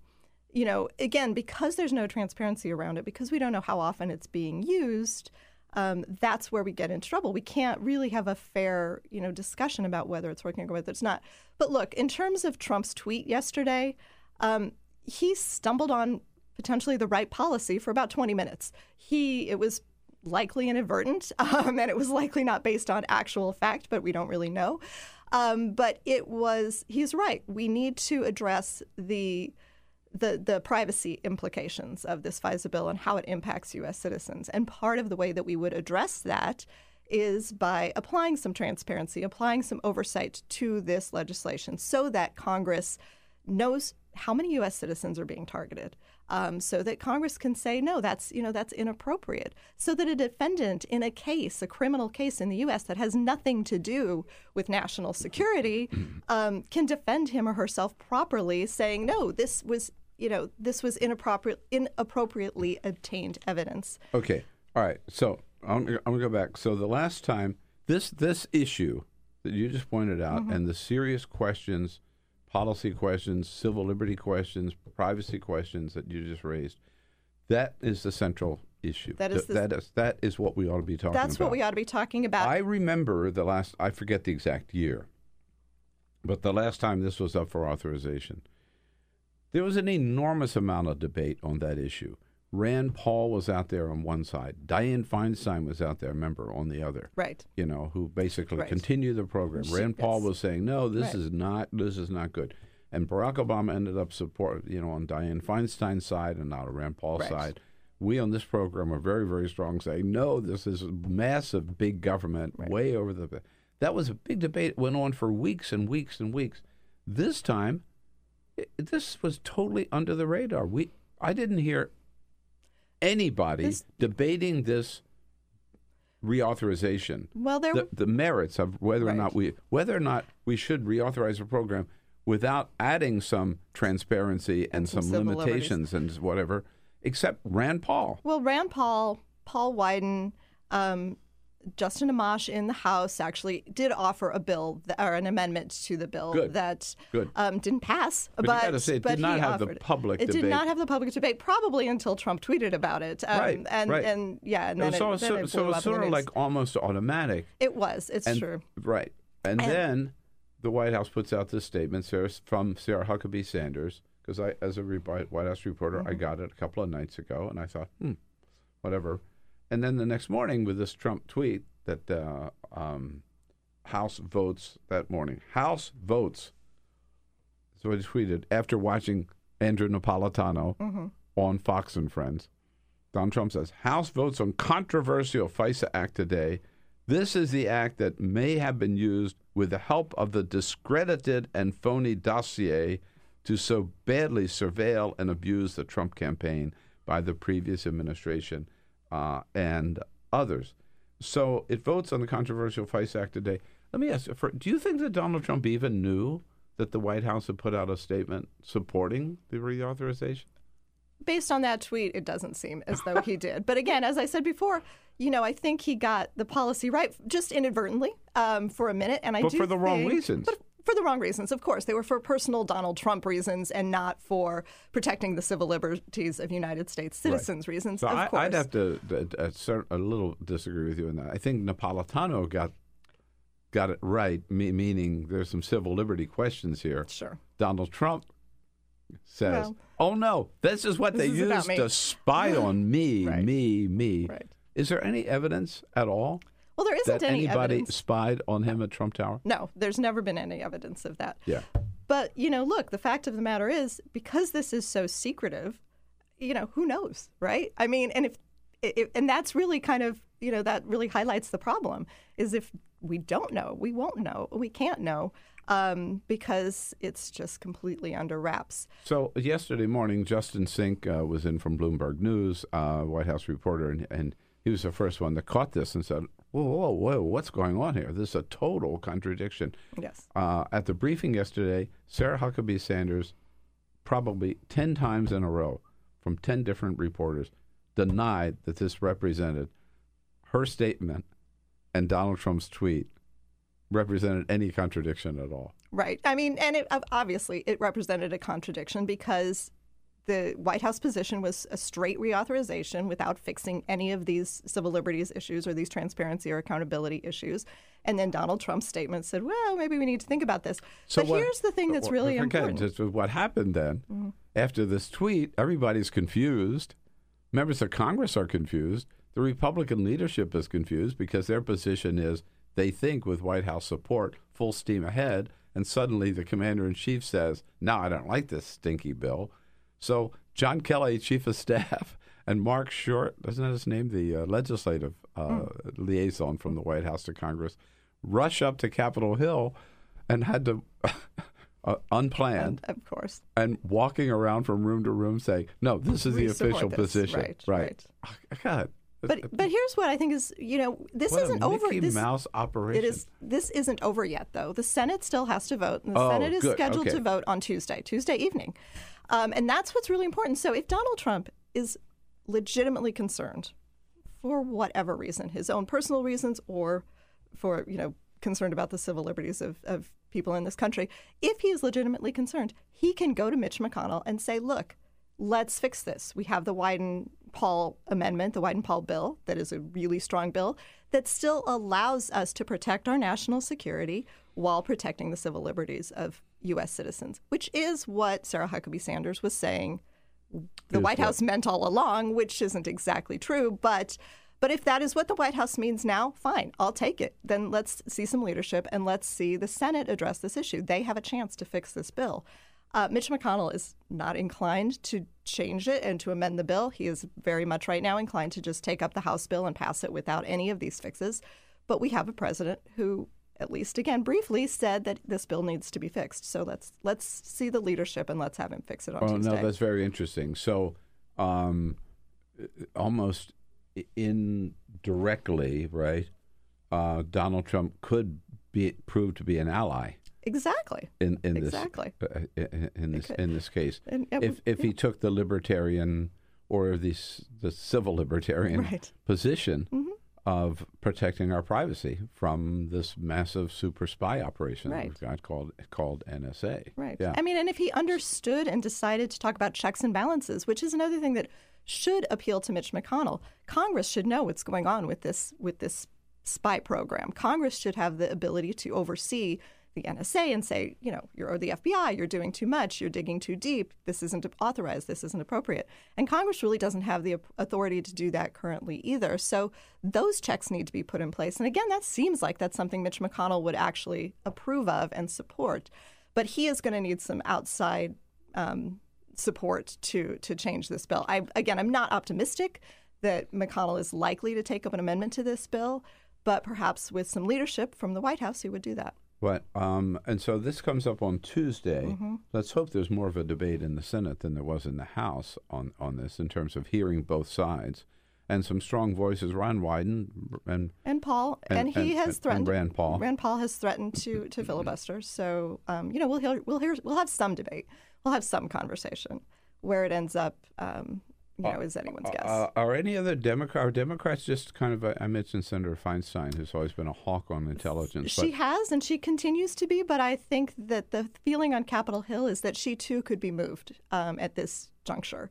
you know, again, because there's no transparency around it, because we don't know how often it's being used. Um, that's where we get into trouble. We can't really have a fair, you know, discussion about whether it's working or whether it's not. But look, in terms of Trump's tweet yesterday, um, he stumbled on potentially the right policy for about 20 minutes. He it was likely inadvertent, um, and it was likely not based on actual fact, but we don't really know. Um, but it was he's right. We need to address the the the privacy implications of this FISA bill and how it impacts U.S. citizens. And part of the way that we would address that is by applying some transparency, applying some oversight to this legislation, so that Congress knows how many U.S. citizens are being targeted, um, so that Congress can say no, that's you know that's inappropriate, so that a defendant in a case, a criminal case in the U.S. that has nothing to do with national security, um, can defend him or herself properly, saying no, this was you know this was inappropriate, inappropriately obtained evidence. Okay. All right. So I'm, I'm going to go back. So the last time this this issue that you just pointed out Mm-hmm. and the serious questions, policy questions, civil liberty questions, privacy questions that you just raised, that is the central issue. That is Th- the- that is that is what we ought to be talking That's about. what we ought to be talking about. I remember the last, I forget the exact year, but the last time this was up for authorization, there was an enormous amount of debate on that issue. Rand Paul was out there on one side, Dianne Feinstein was out there, remember, on the other. Right. You know, who basically Right. continued the program. She- Rand Paul yes. was saying, no, this Right. is not, this is not good. And Barack Obama ended up support, you know, on Dianne Feinstein's side and not on Rand Paul's Right. side. We on this program are very, very strong, saying no. This is massive, big government, way over the. That was a big debate. It went on for weeks and weeks and weeks. This time, it, this was totally under the radar. We, I didn't hear anybody This- debating this reauthorization. Well, there the, the merits of whether or not we whether or not we should reauthorize a program without adding some transparency and, some some, civil limitations and whatever, except Rand Paul. Well, Rand Paul, Paul Wyden, um, Justin Amash in the House actually did offer a bill th- or an amendment to the bill Good. that Good. Um, didn't pass. But you gotta say, it but did not have the offered it. public It did not have the public debate, probably until Trump tweeted about it. Um, Right, And right. and yeah, and then so it, then it so blew it's up in the sort of like almost automatic. it was. It's and, true. Right. And, And- then the White House puts out this statement Sarah, from Sarah Huckabee Sanders, because I, as a White House reporter, I got it a couple of nights ago, and I thought, hmm, whatever. And then the next morning with this Trump tweet that uh, um, House votes that morning. House votes. So I tweeted after watching Andrew Napolitano on Fox and Friends. Don Trump says House votes on controversial FISA Act today. This is the act that may have been used with the help of the discredited and phony dossier to so badly surveil and abuse the Trump campaign by the previous administration uh, and others. So it votes on the controversial FISA Act today. Let me ask you, for, do you think that Donald Trump even knew that the White House had put out a statement supporting the reauthorization? based on that tweet, it doesn't seem as though he did. But again, as I said before, you know, I think he got the policy right just inadvertently um, for a minute, and I But do for the wrong think- reasons. But for the wrong reasons, of course, they were for personal Donald Trump reasons and not for protecting the civil liberties of United States citizens reasons. So of I, course, I'd have to uh, uh, cer- a little disagree with you on that. I think Napolitano got got it right, me- meaning there's some civil liberty questions here. Sure. Donald Trump says, Well- "Oh no, this is what This they is used to spy on me, Right. me, me." Right. Is there any evidence at all well, there isn't that any anybody evidence. spied on him at Trump Tower? No, there's never been any evidence of that. Yeah. But, you know, look, the fact of the matter is, because this is so secretive, you know, who knows, right? I mean, and if, if and that's really kind of, you know, that really highlights the problem is if we don't know, we won't know, we can't know, um, because it's just completely under wraps. So yesterday morning, Justin Sink uh, was in from Bloomberg News, uh, White House reporter, and, and he was the first one that caught this and said, "Whoa, whoa, whoa! What's going on here? This is a total contradiction." Yes. Uh, at the briefing yesterday, Sarah Huckabee Sanders, probably ten times in a row, from ten different reporters, denied that this represented her statement and Donald Trump's tweet represented any contradiction at all. Right. I mean, and it, obviously it represented a contradiction because the White House position was a straight reauthorization without fixing any of these civil liberties issues or these transparency or accountability issues. And then Donald Trump's statement said, well, maybe we need to think about this. So but what- here's the thing that's really important. just what happened then Mhm. after this tweet? Everybody's confused. Members of Congress are confused. The Republican leadership is confused because their position is they think with White House support, full steam ahead, and suddenly the commander in chief says, "No, I don't like this stinky bill." So John Kelly, chief of staff, and Marc Short, isn't that his name, the uh, legislative uh, liaison from the White House to Congress, rush up to Capitol Hill and had to uh, unplanned, of course, and walking around from room to room saying, "No, this is the We support official this." position." Right, right. God. But but here's what I think is you know this What isn't over. This, Mouse operation. It is. This isn't over yet, though. The Senate still has to vote, and the Oh, Senate is good. scheduled Okay. to vote on Tuesday, Tuesday evening, um, and that's what's really important. So if Donald Trump is legitimately concerned, for whatever reason, his own personal reasons, or for you know concerned about the civil liberties of, of people in this country, if he is legitimately concerned, he can go to Mitch McConnell and say, "Look, let's fix this. We have the Wyden Paul amendment, the Wyden Paul bill, that is a really strong bill that still allows us to protect our national security while protecting the civil liberties of U.S. citizens, which is what Sarah Huckabee Sanders was saying the Is White what? House meant all along, which isn't exactly true, but. But if that is what the White House means now, fine, I'll take it. Then let's see some leadership and let's see the Senate address this issue. They have a chance to fix this bill. Uh, Mitch McConnell is not inclined to change it and to amend the bill. He is very much right now inclined to just take up the House bill and pass it without any of these fixes. But we have a president who, at least again briefly, said that this bill needs to be fixed. So let's let's see the leadership and let's have him fix it on Oh Tuesday. no, that's very interesting. So, um, almost indirectly, right? Uh, Donald Trump could be prove to be an ally exactly. in in Exactly. this uh, in, in this in this case. And- and if if he took the libertarian or the the civil libertarian Right. position Mhm. Of protecting our privacy from this massive super spy operation that Right. we've got called called NSA. Right. Yeah. I mean, and if he understood and decided to talk about checks and balances, which is another thing that should appeal to Mitch McConnell, Congress should know what's going on with this with this spy program. Congress should have the ability to oversee the NSA and say, you know, you're or the FBI, you're doing too much, you're digging too deep, this isn't authorized, this isn't appropriate. And Congress really doesn't have the authority to do that currently either. So those checks need to be put in place. And again, that seems like that's something Mitch McConnell would actually approve of and support. But he is going to need some outside um, support to to change this bill. I again, I'm not optimistic that McConnell is likely to take up an amendment to this bill, but perhaps with some leadership from the White House, he would do that. But um, and so this comes up on Tuesday. Mhm. Let's hope there's more of a debate in the Senate than there was in the House on on this in terms of hearing both sides, and some strong voices. Ron Wyden and And Paul, and, And- he and- has threatened. Rand Paul. Rand Paul has threatened to to filibuster. So um, you know we'll hear we'll hear we'll have some debate. We'll have some conversation. Where it ends up, um, you know, is anyone's guess. Uh, are any other Democrat? Are Democrats just kind of? I mentioned Senator Feinstein, who's always been a hawk on intelligence. She has, and she continues to be. But I think that the feeling on Capitol Hill is that she too could be moved um, at this juncture,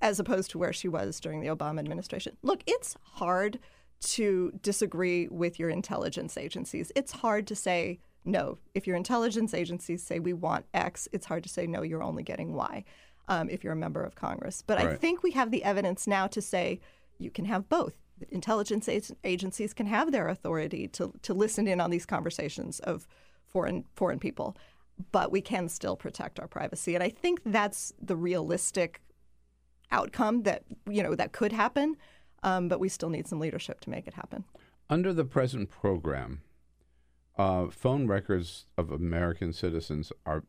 as opposed to where she was during the Obama administration. Look, it's hard to disagree with your intelligence agencies. It's hard to say no. If your intelligence agencies say we want X, it's hard to say no, you're only getting Y um, if you're a member of Congress. But I think we have the evidence now to say you can have both. Intelligence agencies can have their authority to, to listen in on these conversations of foreign foreign people, but we can still protect our privacy. And I think that's the realistic outcome that you know that could happen. Um, but we still need some leadership to make it happen. under the present program, uh, phone records of American citizens are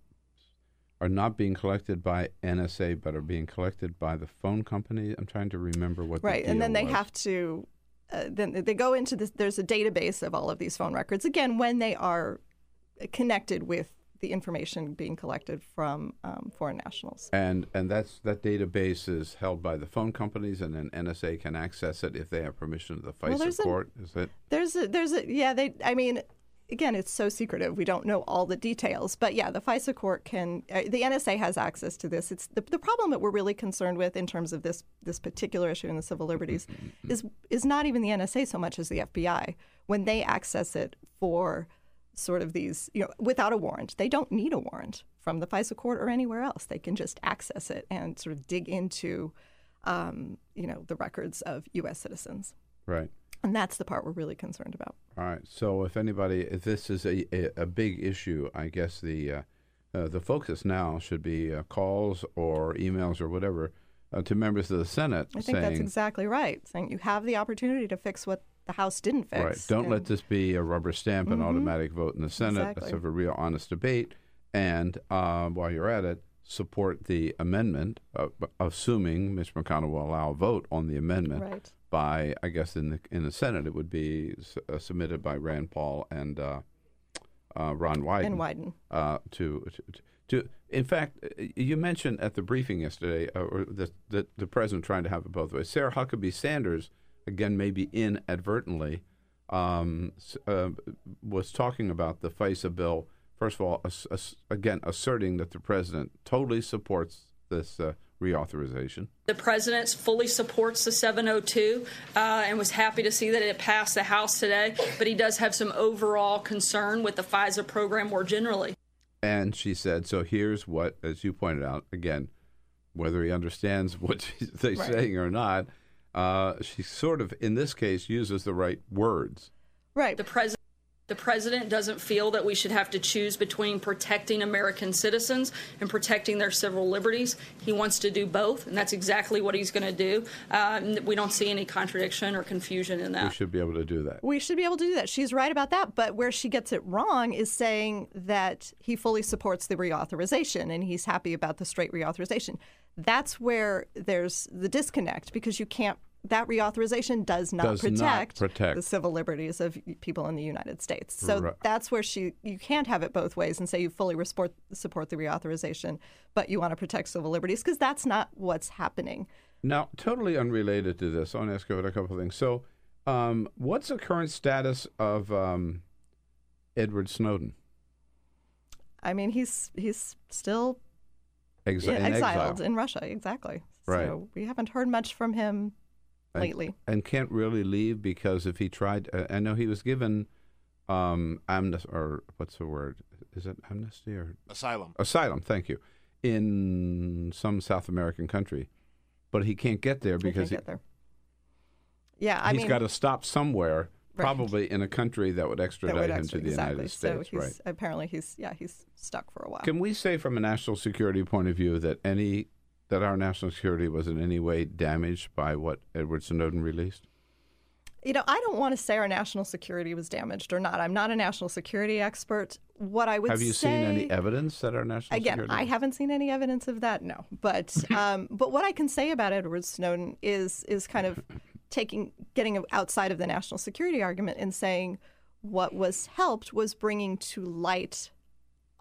are not being collected by NSA, but are being collected by the phone company. I'm trying to remember what. the right, and then they was. have to uh, then they go into this. There's a database of all of these phone records. Again, when they are connected with the information being collected from um, foreign nationals. And and that's that database is held by the phone companies, and then NSA can access it if they have permission of the Well, FISA a- court. Is it? There's a, there's a, yeah, they, I mean, again, it's so secretive. We don't know all the details. But yeah, the FISA court can, uh, the NSA has access to this. It's the, the problem that we're really concerned with in terms of this, this particular issue in the civil liberties is, is not even the NSA so much as the FBI. When they access it for sort of these, you know, without a warrant, they don't need a warrant from the FISA court or anywhere else. They can just access it and sort of dig into, um, you know, the records of U.S. citizens. Right. And that's the part we're really concerned about. All right. So if anybody, if this is a, a, a big issue, I guess the uh, uh, the focus now should be uh, calls or emails or whatever uh, to members of the Senate I think saying, that's exactly right. Saying you have the opportunity to fix what the House didn't fix. right, don't let this be a rubber stamp and Mhm. automatic vote in the Senate. Exactly. Let's have a real honest debate. And uh, while you're at it, support the amendment, uh, assuming Mitch McConnell will allow a vote on the amendment. Right. By, I guess, in the in the Senate, it would be s- uh, submitted by Rand Paul and uh, uh, Ron Wyden. And Wyden. Uh, to, to, to, in fact, uh, you mentioned at the briefing yesterday, uh, or the, the the president trying to have it both ways. Sarah Huckabee Sanders, again, maybe inadvertently, um, uh, was talking about the FISA bill. First of all, again, asserting that the president totally supports this uh, reauthorization. The president fully supports the 702 uh, and was happy to see that it passed the House today, but he does have some overall concern with the FISA program more generally. And she said, so here's what, as you pointed out, again, whether he understands what they're Right. saying or not, uh, she sort of, in this case, uses the right words. Right. The president. The president doesn't feel that we should have to choose between protecting American citizens and protecting their civil liberties. He wants to do both, and that's exactly what he's going to do. Um, we don't see any contradiction or confusion in that. We should be able to do that. We should be able to do that. She's right about that. But where she gets it wrong is saying that he fully supports the reauthorization and he's happy about the straight reauthorization. That's where there's the disconnect because you can't. That reauthorization does not, Does not protect, protect. the civil liberties of people in the United States. So Right. that's where she you can't have it both ways and say you fully support support the reauthorization, but you want to protect civil liberties because that's not what's happening. Now, totally unrelated to this, I want to ask you about a couple of things. So, um, what's the current status of um, Edward Snowden? I mean, he's he's still Ex- yeah, in exiled exile. in Russia, exactly. Right. So we haven't heard much from him lately. and can't really leave because if he tried, uh, I know he was given um, amnesty, or what's the word? Is it amnesty or Asylum. Asylum, thank you, in some South American country, but he can't get there He because can't get there. Yeah, I he's mean, got to stop somewhere, Right. probably in a country that would that extradite would him actually- to the exactly. United So States. he's right? apparently he's yeah he's stuck for a while. Can we say, from a national security point of view, that any that our national security was in any way damaged by what Edward Snowden released? You know, I don't want to say our national security was damaged or not. I'm not a national security expert. What I would Have you say, seen any evidence that our national Again, security? I haven't seen any evidence of that. No, but um, but what I can say about Edward Snowden is is kind of taking getting outside of the national security argument and saying what was helped was bringing to light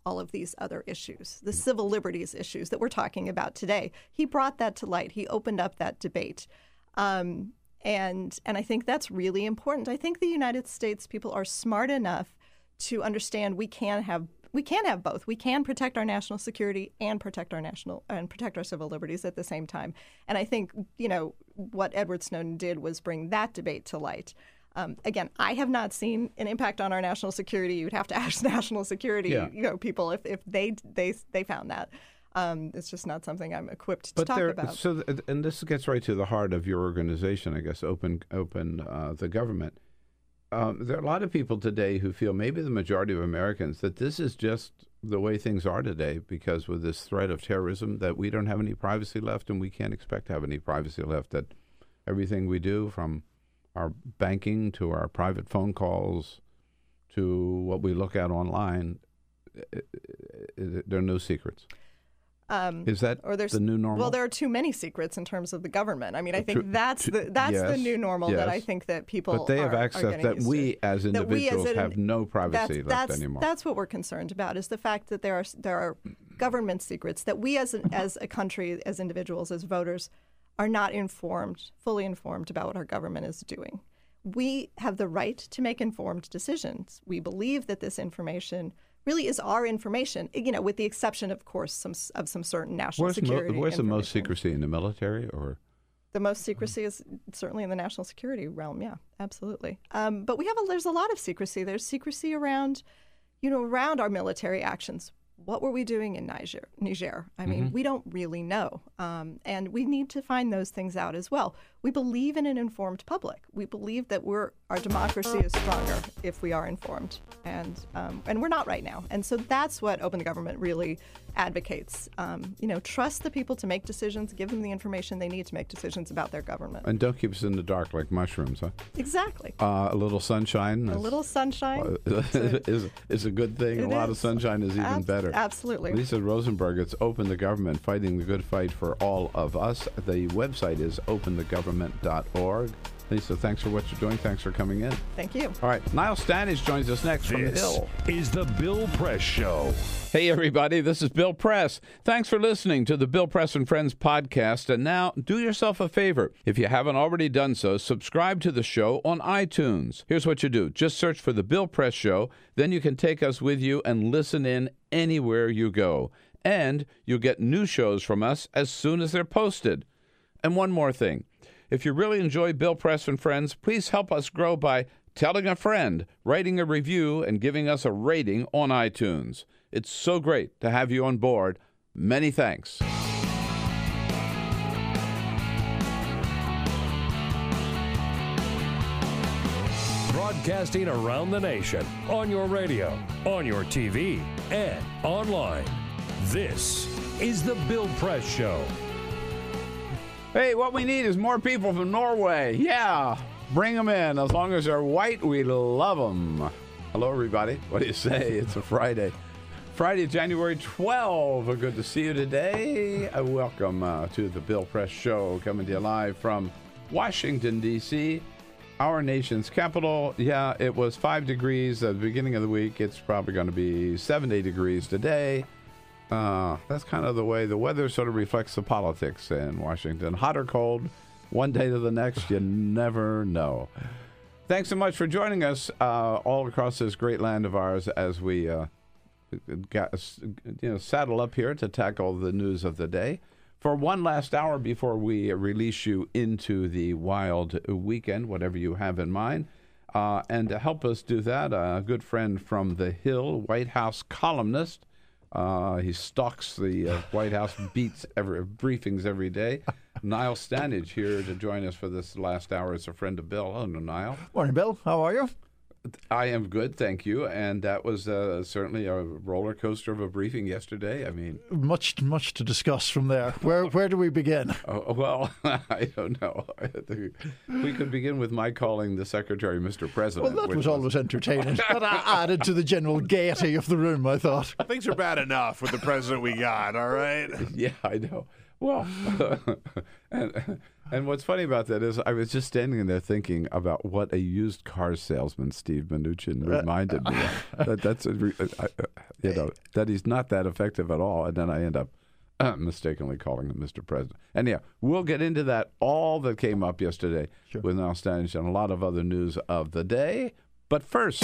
all of these other issues, the civil liberties issues that we're talking about today. He brought that to light. He opened up that debate. Um, and and I think that's really important. I think the United States people are smart enough to understand we can have we can have both. We can protect our national security and protect our national and protect our civil liberties at the same time. And I think you know what Edward Snowden did was bring that debate to light. Um, again, I have not seen an impact on our national security. You'd have to ask national security, Yeah. you know, people if, if they they they found that. Um, it's just not something I'm equipped to But talk there, about. so, th- and this gets right to the heart of your organization, I guess. Open, open uh, the government. Um, there are a lot of people today who feel, maybe the majority of Americans, that this is just the way things are today because with this threat of terrorism, that we don't have any privacy left, and we can't expect to have any privacy left. That everything we do, from our banking to our private phone calls to what we look at online, there are no secrets. Um, Is that or there's the new normal? Well, there are too many secrets in terms of the government. I mean, I think Too- that's too- the that's the new normal that I think that people. But they have are- are access that we to. as That we as individuals have no privacy that's, left that's, anymore. That's what we're concerned about is the fact that there are there are government secrets that we as an, as a country, as individuals, as voters, are not informed, fully informed about what our government is doing. We have the right to make informed decisions. We believe that this information really is our information, you know, with the exception, of course, some of some certain national Where's, mo- security. where's the most secrecy in the military or? The most secrecy is certainly in the national security realm. Yeah, absolutely. Um, but we have a, there's a lot of secrecy. There's secrecy around, you know, around our military actions. What were we doing in Niger? Niger. I mean, Mm-hmm. we don't really know, um, and we need to find those things out as well. We believe in an informed public. We believe that we're our democracy is stronger if we are informed, and um, and we're not right now. And so that's what Open the Government really advocates. Um, you know, trust the people to make decisions. Give them the information they need to make decisions about their government. And don't keep us in the dark like mushrooms, huh? Exactly. Uh, a little sunshine. A little sunshine. is is a good thing. It a lot of sunshine is even Abs- better. absolutely. Lisa Rosenberg, it's Open the Government, fighting the good fight for all of us. The website is openthegovernment.org. Lisa, thanks for what you're doing. Thanks for coming in. Thank you. All right, Niall Stanage joins us next from the This Hill. is the Bill Press Show. Hey, everybody, this is Bill Press. Thanks for listening to the Bill Press and Friends podcast. And now, do yourself a favor. If you haven't already done so, subscribe to the show on iTunes. Here's what you do just search for the Bill Press Show, then you can take us with you and listen in anywhere you go. And you'll get new shows from us as soon as they're posted. And one more thing. If you really enjoy Bill Press and Friends, please help us grow by telling a friend, writing a review, and giving us a rating on iTunes. It's so great to have you on board. Many thanks. Broadcasting around the nation on your radio, on your TV, and online. This is the Bill Press Show. Hey, what we need is more people from Norway. Yeah, bring them in. As long as they're white, we love them. Hello, everybody. What do you say? It's a Friday. Friday, January 12. Good to see you today. Uh, welcome uh, to the Bill Press Show, coming to you live from Washington, D.C., our nation's capital. Yeah, it was five degrees at the beginning of the week. It's probably going to be 70 degrees today. Uh, that's kind of the way the weather sort of reflects the politics in Washington. Hot or cold, one day to the next, you never know. Thanks so much for joining us uh, all across this great land of ours as we uh, you know, saddle up here to tackle the news of the day. For one last hour before we release you into the wild weekend, whatever you have in mind. Uh, and to help us do that, a good friend from The Hill, White House columnist, uh, he stalks the uh, White House beats every briefings every day. Niall Stanage here to join us for this last hour It's a friend of Bill. Hello, Niall. Morning, Bill. How are you? I am good, thank you. And that was uh, certainly a roller coaster of a briefing yesterday. I mean, Much, much to discuss from there. Where, where do we begin? oh, well, I don't know. we could begin with my calling the secretary Mr. President. Well, that which was always entertaining. that a- added to the general gaiety of the room, I thought. Things are bad enough with the president we got, all right? Yeah, I know. Well, and and what's funny about that is I was just standing there thinking about what a used car salesman Steve Mnuchin reminded me of. That that's a, re- I, I- you know that he's not that effective at all, and then I end up uh, mistakenly calling him Mr. President. And yeah, we'll get into that all that came up yesterday with Niall Stanage and a lot of other news of the day. But first.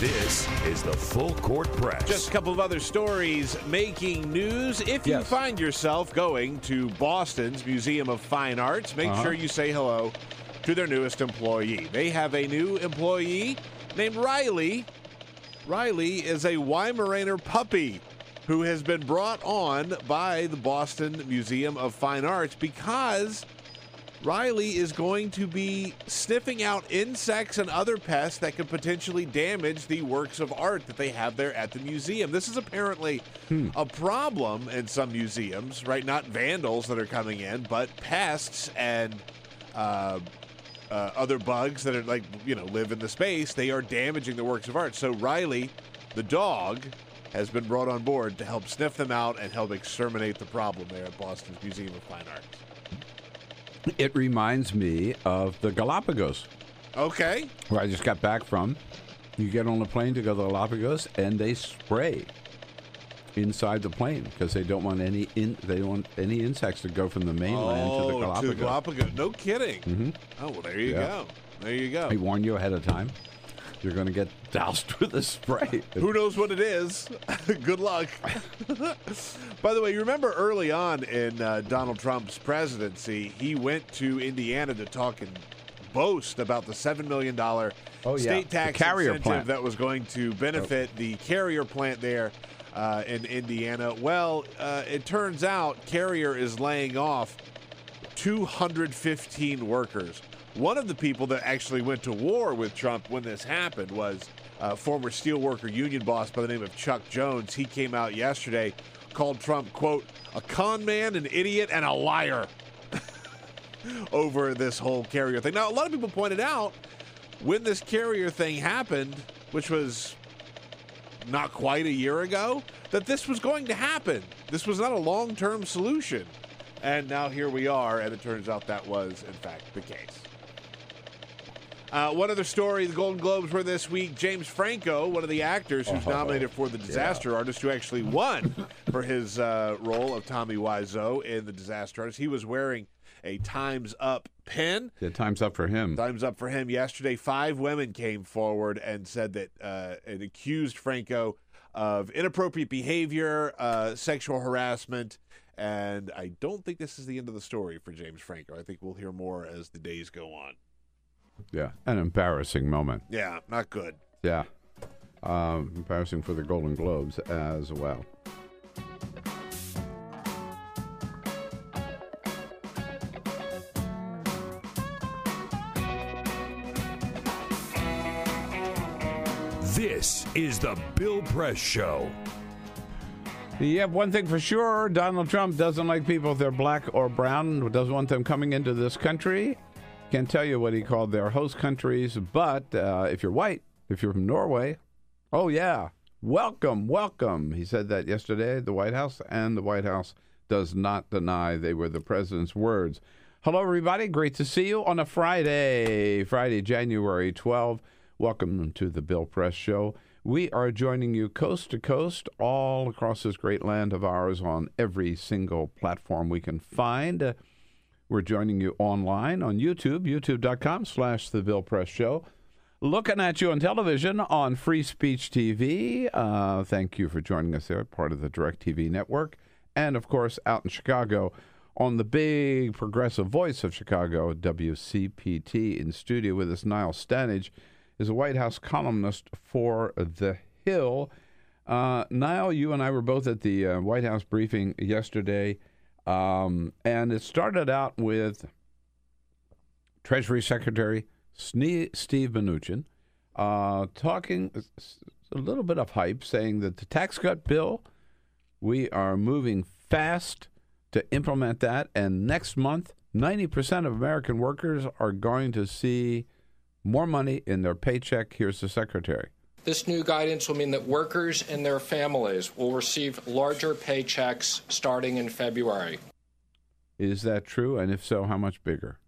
This is the Full Court Press. Just a couple of other stories making news. If you Yes. find yourself going to Boston's Museum of Fine Arts, make Uh-huh. sure you say hello to their newest employee. They have a new employee named Riley. Riley is a Weimaraner puppy who has been brought on by the Boston Museum of Fine Arts because Riley is going to be sniffing out insects and other pests that could potentially damage the works of art that they have there at the museum. This is apparently a problem in some museums, right? Not vandals that are coming in, but pests and uh, uh, other bugs that are like, you know, live in the space. They are damaging the works of art. So Riley, the dog, has been brought on board to help sniff them out and help exterminate the problem there at Boston's Museum of Fine Arts. It reminds me of the Galapagos, Okay. where I just got back from. You get on a plane to go to the Galapagos, and they spray inside the plane because they don't want any in, they don't want any insects to go from the mainland to the Oh, Galapagos. Galapagos. No kidding. Mhm. Oh, well, there you Yeah. go. There you go. They warn you ahead of time. You're going to get doused with a spray. Who knows what it is? Good luck. By the way, you remember early on in uh, Donald Trump's presidency, he went to Indiana to talk and boast about the $7 million Oh, yeah. state The tax carrier incentive plant. that was going to benefit the carrier plant there uh, in Indiana. Well, uh, it turns out Carrier is laying off 215 workers. One of the people that actually went to war with Trump when this happened was uh, former steelworker union boss by the name of Chuck Jones. He came out yesterday, called Trump, quote, a con man, an idiot, and a liar over this whole carrier thing. Now, a lot of people pointed out when this carrier thing happened, which was not quite a year ago, that this was going to happen. This was not a long term solution. And now here we are, and it turns out that was, in fact, the case. Uh, one other story the Golden Globes were this week. James Franco, one of the actors who's Oh, nominated for the Disaster Artist, who actually won for his uh, role of Tommy Wiseau in the Disaster Artist. He was wearing a Time's Up pin. Yeah, time's up for him. Time's up for him. Yesterday, five women came forward and said that uh, and accused Franco of inappropriate behavior, uh, sexual harassment, and I don't think this is the end of the story for James Franco. I think we'll hear more as the days go on. Yeah, an embarrassing moment. Yeah, not good. Yeah. Um, embarrassing for the Golden Globes as well. This is the Bill Press Show. Yeah, one thing for sure Donald Trump doesn't like people if they're black or brown, doesn't want them coming into this country. Can't tell you what he called their host countries, but uh, if you're white, if you're from Norway, oh, yeah, welcome, welcome. He said that yesterday at the White House, and the White House does not deny they were the president's words. Hello, everybody. Great to see you on a Friday, Friday, January 12. Welcome to the Bill Press Show. We are joining you coast to coast all across this great land of ours on every single platform we can find. We're joining you online on YouTube, youtube.com slash The Bill Press Show. Looking at you on television on Free Speech TV. Uh, thank you for joining us there, part of the DirecTV network. And, of course, out in Chicago on the big progressive voice of Chicago, WCPT. In studio with us, Niall Stanage is a White House columnist for The Hill. Uh, Niall, you and I were both at the uh, White House briefing yesterday, um, and it started out with Treasury Secretary Steve Mnuchin uh, talking a little bit of hype, saying that the tax cut bill, we are moving fast to implement that, and next month, 90% of American workers are going to see more money in their paycheck. Here's the secretary. This new guidance will mean that workers and their families will receive larger paychecks starting in February. Is that true? And if so, how much bigger?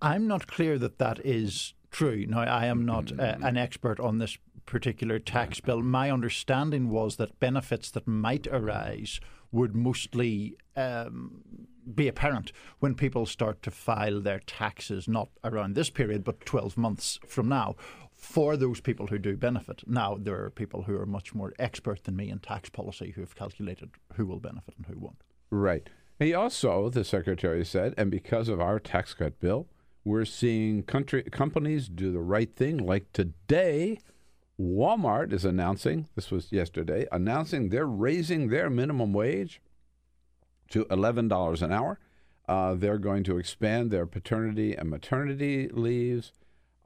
I'm not clear that that is true. Now, I am not uh, an expert on this particular tax bill. My understanding was that benefits that might arise would mostly um, be apparent when people start to file their taxes, not around this period, but 12 months from now. For those people who do benefit. Now, there are people who are much more expert than me in tax policy who have calculated who will benefit and who won't. Right. He also, the secretary said, and because of our tax cut bill, we're seeing country companies do the right thing. Like today, Walmart is announcing, this was yesterday, announcing they're raising their minimum wage to $11 an hour. Uh, they're going to expand their paternity and maternity leaves.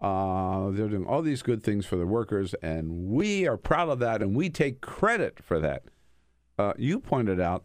Uh, they're doing all these good things for the workers, and we are proud of that, and we take credit for that. Uh, you pointed out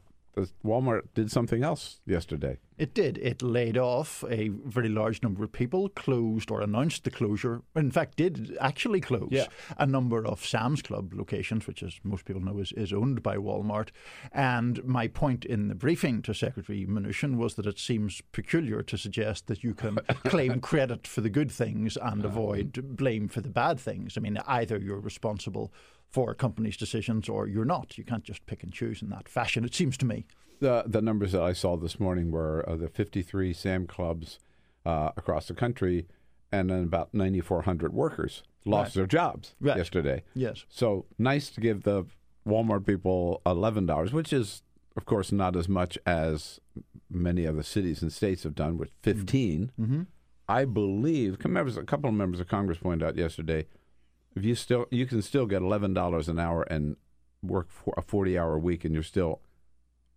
Walmart did something else yesterday. It did. It laid off a very large number of people, closed or announced the closure. In fact, did actually close Yeah. a number of Sam's Club locations, which, as most people know, is, is owned by Walmart. And my point in the briefing to Secretary Mnuchin was that it seems peculiar to suggest that you can claim credit for the good things and uh-huh. avoid blame for the bad things. I mean, either you're responsible for a company's decisions or you're not. You can't just pick and choose in that fashion, it seems to me. The the numbers that I saw this morning were uh, the 53 Sam clubs uh, across the country, and then about 9,400 workers lost Right. their jobs Right. yesterday. Yes. So nice to give the Walmart people eleven dollars, which is of course not as much as many other cities and states have done with 15 Mm-hmm. I believe members, a couple of members of Congress pointed out yesterday, if you still you can still get eleven dollars an hour and work for a forty hour week, and you're still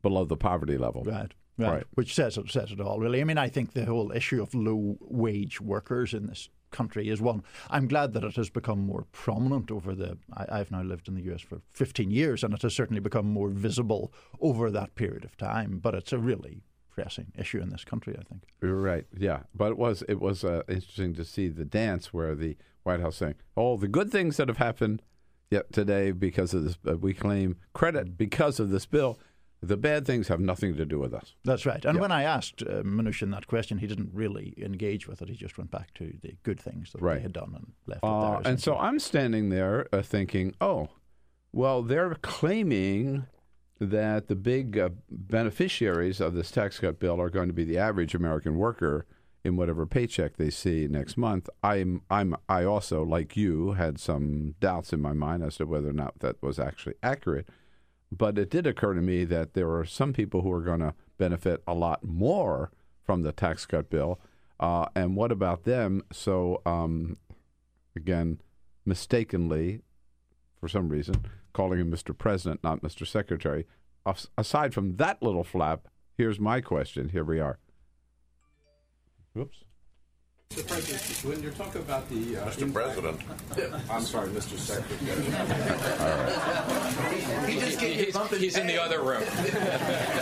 below the poverty level. Right. Right. Right. Which says it says it all, really. I mean, I think the whole issue of low wage workers in this country is one. I'm glad that it has become more prominent over the. I, I've now lived in the US for 15 years, and it has certainly become more visible over that period of time. But it's a really pressing issue in this country, I think. You're right. Yeah, but it was it was uh, interesting to see the dance where the White House saying, all the good things that have happened yet today because of this, uh, we claim credit because of this bill. The bad things have nothing to do with us." That's right. And Yeah. when I asked uh, Mnuchin that question, he didn't really engage with it. He just went back to the good things that Right. they had done and left it Uh, there. and so I'm standing there uh, thinking, "Oh, well, they're claiming." That the big uh, beneficiaries of this tax cut bill are going to be the average American worker in whatever paycheck they see next month. I'm, I'm, I also, like you, had some doubts in my mind as to whether or not that was actually accurate. But it did occur to me that there are some people who are going to benefit a lot more from the tax cut bill. Uh, and what about them? So, um, again, mistakenly, for some reason, calling him Mr. President, not Mr. Secretary. Aside from that little flap, here's my question. Here we are. Whoops. Mr. President, when you're talking about the uh, Mr. President. I'm sorry, Mr. Secretary. He's, he's in the other room.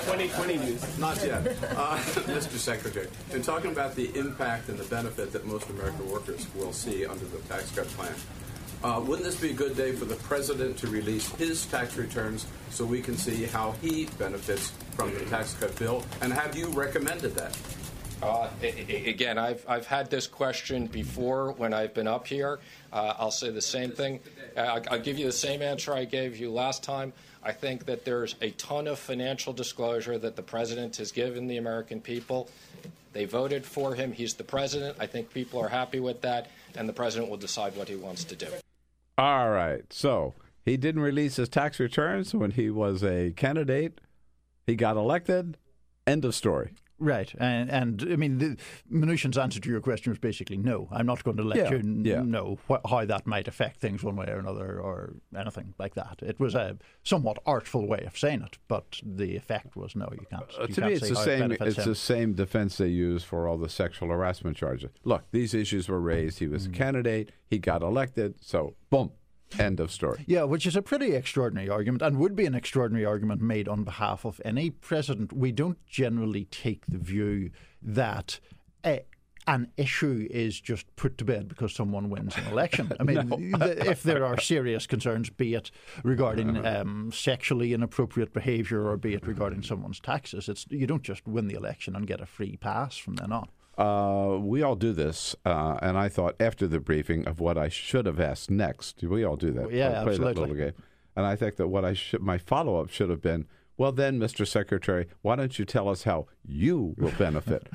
2020 news. Not yet. Uh, Mr. Secretary, in talking about the impact and the benefit that most American workers will see under the tax cut plan, uh, wouldn't this be a good day for the president to release his tax returns so we can see how he benefits from the tax cut bill? And have you recommended that? Uh, again, I've, I've had this question before when I've been up here. Uh, I'll say the same thing. Uh, I'll, I'll give you the same answer I gave you last time. I think that there's a ton of financial disclosure that the president has given the American people. They voted for him. He's the president. I think people are happy with that, and the president will decide what he wants to do. All right. So he didn't release his tax returns when he was a candidate. He got elected. End of story. Right, and and I mean, the, Mnuchin's answer to your question was basically no. I'm not going to let Yeah, you n- yeah. know wh- how that might affect things one way or another, or anything like that. It was a somewhat artful way of saying it, but the effect was no. You can't. Uh, you to can't me, it's say the how it same. It's him. the same defense they use for all the sexual harassment charges. Look, these issues were raised. He was Mm. a candidate. He got elected. So, boom, end of story. Yeah, which is a pretty extraordinary argument and would be an extraordinary argument made on behalf of any president. We don't generally take the view that a, an issue is just put to bed because someone wins an election. I mean, th- if there are serious concerns, be it regarding um, sexually inappropriate behaviour or be it regarding someone's taxes, it's you don't just win the election and get a free pass from then on. Uh, we all do this, uh, and I thought after the briefing of what I should have asked next. We all do that. Yeah, play absolutely. That little game. And I think that what I should, my follow up should have been, well, then, Mr. Secretary, why don't you tell us how you will benefit?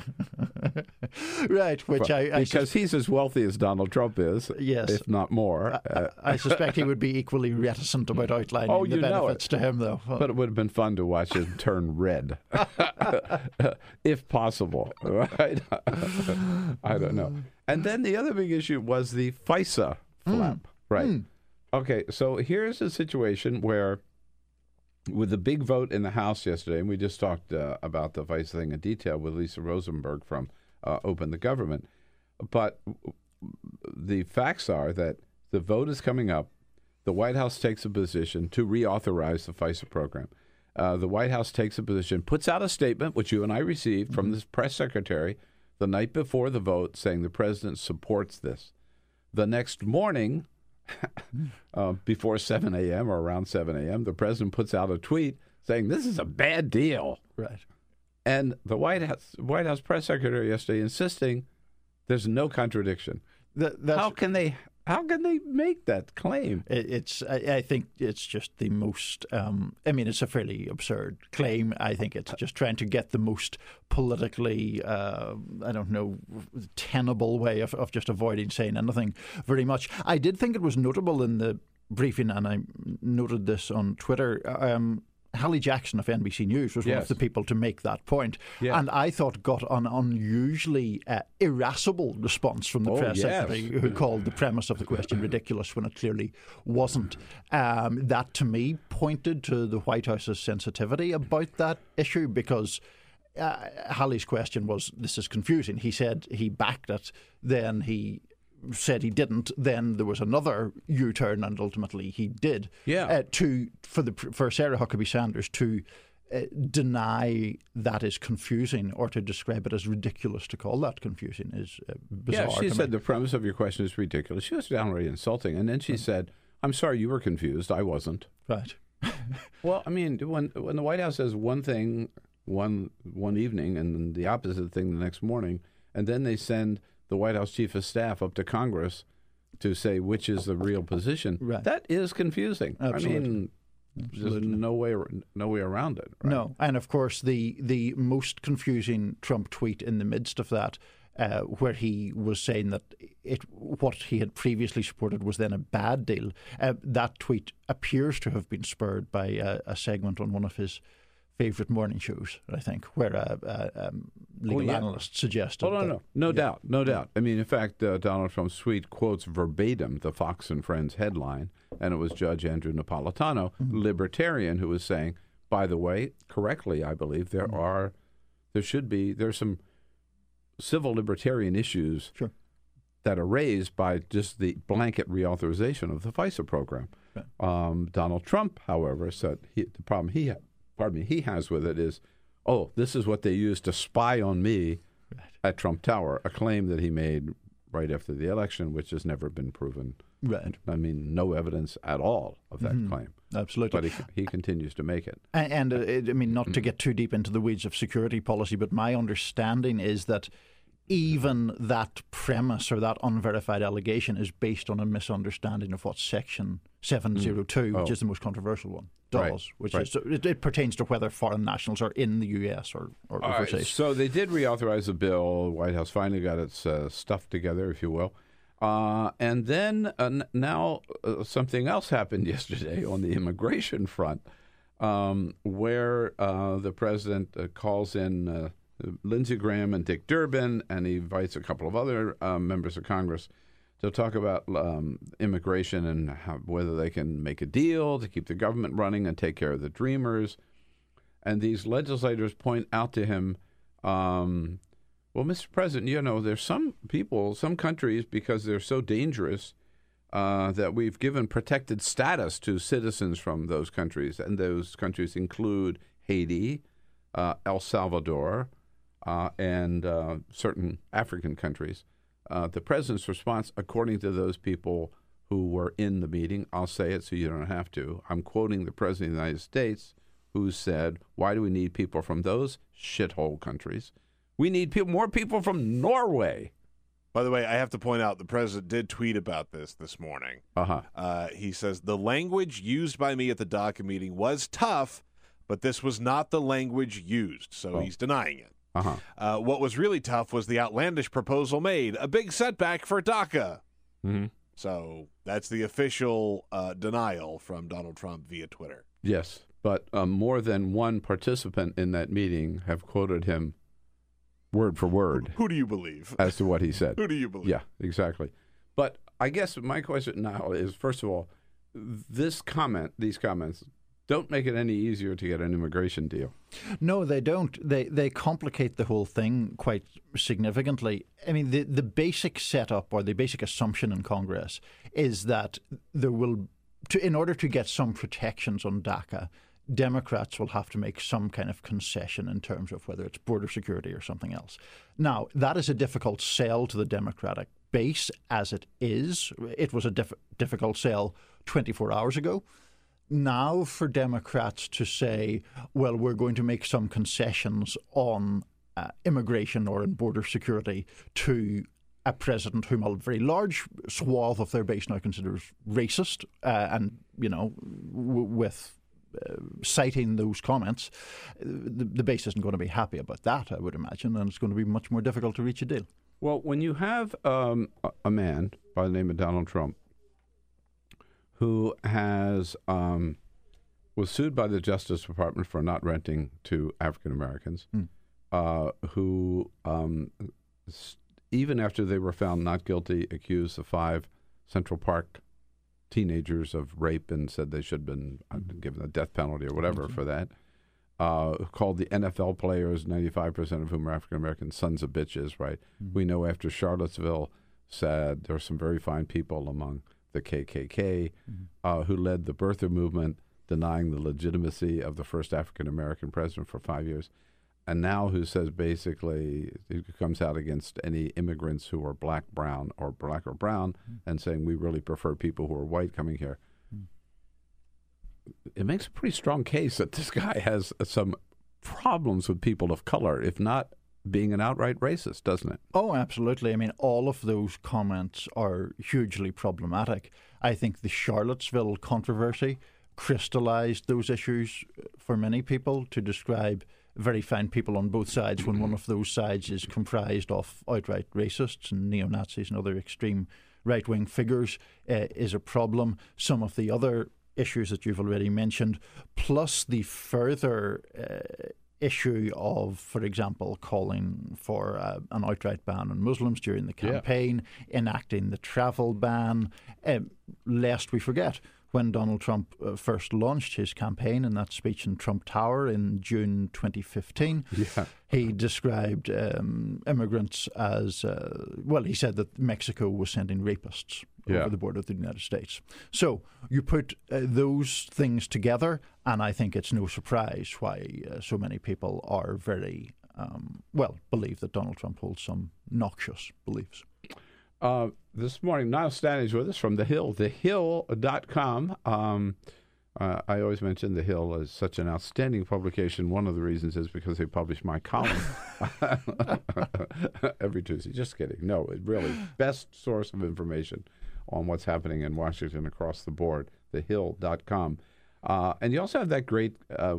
right, which I, I because he's as wealthy as Donald Trump is, Yes. if not more. Uh, I suspect he would be equally reticent about outlining Oh, the benefits to him, though. But it would have been fun to watch him turn red, if possible. Right? I don't know. And then the other big issue was the FISA flap. Right. Okay. So here's a situation where, with the big vote in the House yesterday, and we just talked uh, about the FISA thing in detail with Lisa Rosenberg from uh, Open the Government, but the facts are that the vote is coming up. The White House takes a position to reauthorize the FISA program. Uh, the White House takes a position, puts out a statement, which you and I received from this press secretary the night before the vote, saying the president supports this. The next morning, uh, before 7 a.m. or around 7 a.m., the president puts out a tweet saying this is a bad deal. Right. And the White House White House press secretary yesterday insisting there's no contradiction. That, that's, how can they how can they make that claim? It, it's I, I, think it's just the most. Um, I mean, it's a fairly absurd claim. I think it's just trying to get the most politically, uh, I don't know, tenable way of, of just avoiding saying anything very much. I did think it was notable in the briefing, and I noted this on Twitter. Um, Hallie Jackson of NBC News was yes. one of the people to make that point, yeah. and I thought got an unusually uh, irascible response from the oh, press yes. secretary, who called the premise of the question ridiculous when it clearly wasn't. Um, that to me pointed to the White House's sensitivity about that issue because. Uh, Hallie's question was, "This is confusing." He said he backed it. Then he said he didn't. Then there was another U-turn, and ultimately he did. Yeah. Uh, to for the for Sarah Huckabee Sanders to uh, deny that is confusing or to describe it as ridiculous to call that confusing is uh, bizarre. Yeah, she said me. the premise of your question is ridiculous. She was downright insulting, and then she said, "I'm sorry, you were confused. I wasn't." Right. well, I mean, when when the White House says one thing one one evening and the opposite thing the next morning, and then they send the White House chief of staff up to Congress to say which is the real position. Right. That is confusing. Absolutely. I mean, there's no way no way around it. Right? No, and of course the the most confusing Trump tweet in the midst of that. Uh, where he was saying that it what he had previously supported was then a bad deal. Uh, that tweet appears to have been spurred by a, a segment on one of his favourite morning shows, I think, where a, a um, legal oh, yeah. analyst suggested. Oh, no, no, no yeah. doubt, no doubt. I mean, in fact, uh, Donald Trump's tweet quotes verbatim the Fox and Friends headline, and it was Judge Andrew Napolitano, mm-hmm. libertarian, who was saying, by the way, correctly, I believe, there mm-hmm. are, there should be, there's some civil libertarian issues sure. that are raised by just the blanket reauthorization of the FISA program. Right. Um, Donald Trump, however, said he, the problem he pardon me, he has with it is, oh, this is what they used to spy on me right. at Trump Tower, a claim that he made right after the election, which has never been proven. Right. I mean, no evidence at all of that mm-hmm. claim. Absolutely. But he, he continues to make it. And, and uh, it, I mean, not to mm-hmm. get too deep into the weeds of security policy, but my understanding is that even that premise or that unverified allegation is based on a misunderstanding of what Section 702, mm. oh. which is the most controversial one, does, right. which right. is it, it, pertains to whether foreign nationals are in the U.S. or, or overseas. Right. So they did reauthorize the bill. White House finally got its uh, stuff together, if you will. Uh, and then uh, now uh, something else happened yesterday on the immigration front, um, where uh, the president uh, calls in Lindsey Graham and Dick Durbin, and he invites a couple of other um, members of Congress to talk about um, immigration and how, whether they can make a deal to keep the government running and take care of the dreamers. And these legislators point out to him, um, well, Mr. President, you know, there's some people, some countries, because they're so dangerous, uh, that we've given protected status to citizens from those countries. And those countries include Haiti, uh, El Salvador, uh, and uh, certain African countries. Uh, the president's response, according to those people who were in the meeting, I'll say it so you don't have to. I'm quoting the president of the United States, who said, "Why do we need people from those shithole countries? We need people, more people from Norway." By the way, I have to point out the president did tweet about this this morning. Uh-huh. Uh, he says the language used by me at the DACA meeting was tough, but this was not the language used, so Oh. he's denying it. Uh-huh. Uh, what was really tough was the outlandish proposal made, a big setback for DACA. Mm-hmm. So that's the official uh, denial from Donald Trump via Twitter. Yes, but um, more than one participant in that meeting have quoted him word for word Who do you believe? as to what he said. Who do you believe? Yeah, exactly. But I guess my question now is first of all, this comment, these comments, don't make it any easier to get an immigration deal. No, they don't. They they complicate the whole thing quite significantly. I mean, the the basic setup or the basic assumption in Congress is that there will, to, in order to get some protections on DACA, Democrats will have to make some kind of concession in terms of whether it's border security or something else. Now, that is a difficult sell to the Democratic base as it is. It was a diff- difficult sell 24 hours ago. Now, for Democrats to say, well, we're going to make some concessions on uh, immigration or in border security to a president whom a very large swath of their base now considers racist, uh, and you know, w- with uh, citing those comments, the, the base isn't going to be happy about that, I would imagine, and it's going to be much more difficult to reach a deal. Well, when you have um, a- a man by the name of Donald Trump who has um, was sued by the Justice Department for not renting to African Americans, Hmm. uh, who um, even after they were found not guilty, accused the five Central Park teenagers of rape and said they should have been uh, given a death penalty or whatever for that. Uh, called the NFL players, 95% of whom are African American, sons of bitches, right? We know after Charlottesville said there are some very fine people among the KKK mm-hmm. uh, who led the birther movement, denying the legitimacy of the first African American president for five years. And now, who says basically it comes out against any immigrants who are black, brown, or black or brown, mm-hmm. and saying we really prefer people who are white coming here. Mm-hmm. It makes a pretty strong case that this guy has some problems with people of color, if not being an outright racist, doesn't it? Oh, absolutely. I mean, all of those comments are hugely problematic. I think the Charlottesville controversy crystallized those issues for many people to describe very fine people on both sides when one of those sides is comprised of outright racists and neo Nazis and other extreme right wing figures uh, is a problem. Some of the other issues that you've already mentioned, plus the further uh, issue of, for example, calling for uh, an outright ban on Muslims during the Yeah. campaign, enacting the travel ban, um, lest we forget. When Donald Trump uh, first launched his campaign in that speech in Trump Tower in June 2015, Yeah. he described um, immigrants as uh, well. He said that Mexico was sending rapists Yeah. over the border of the United States. So you put uh, those things together, and I think it's no surprise why uh, so many people are very um, well believe that Donald Trump holds some noxious beliefs. Uh, this morning, Niall Stanage's with us from The Hill, thehill.com. Um, uh, I always mention The Hill as such an outstanding publication. One of the reasons is because they publish my column every Tuesday. Just kidding. No, it really best source of information on what's happening in Washington across the board. Thehill.com. Uh, and you also have that great. Uh,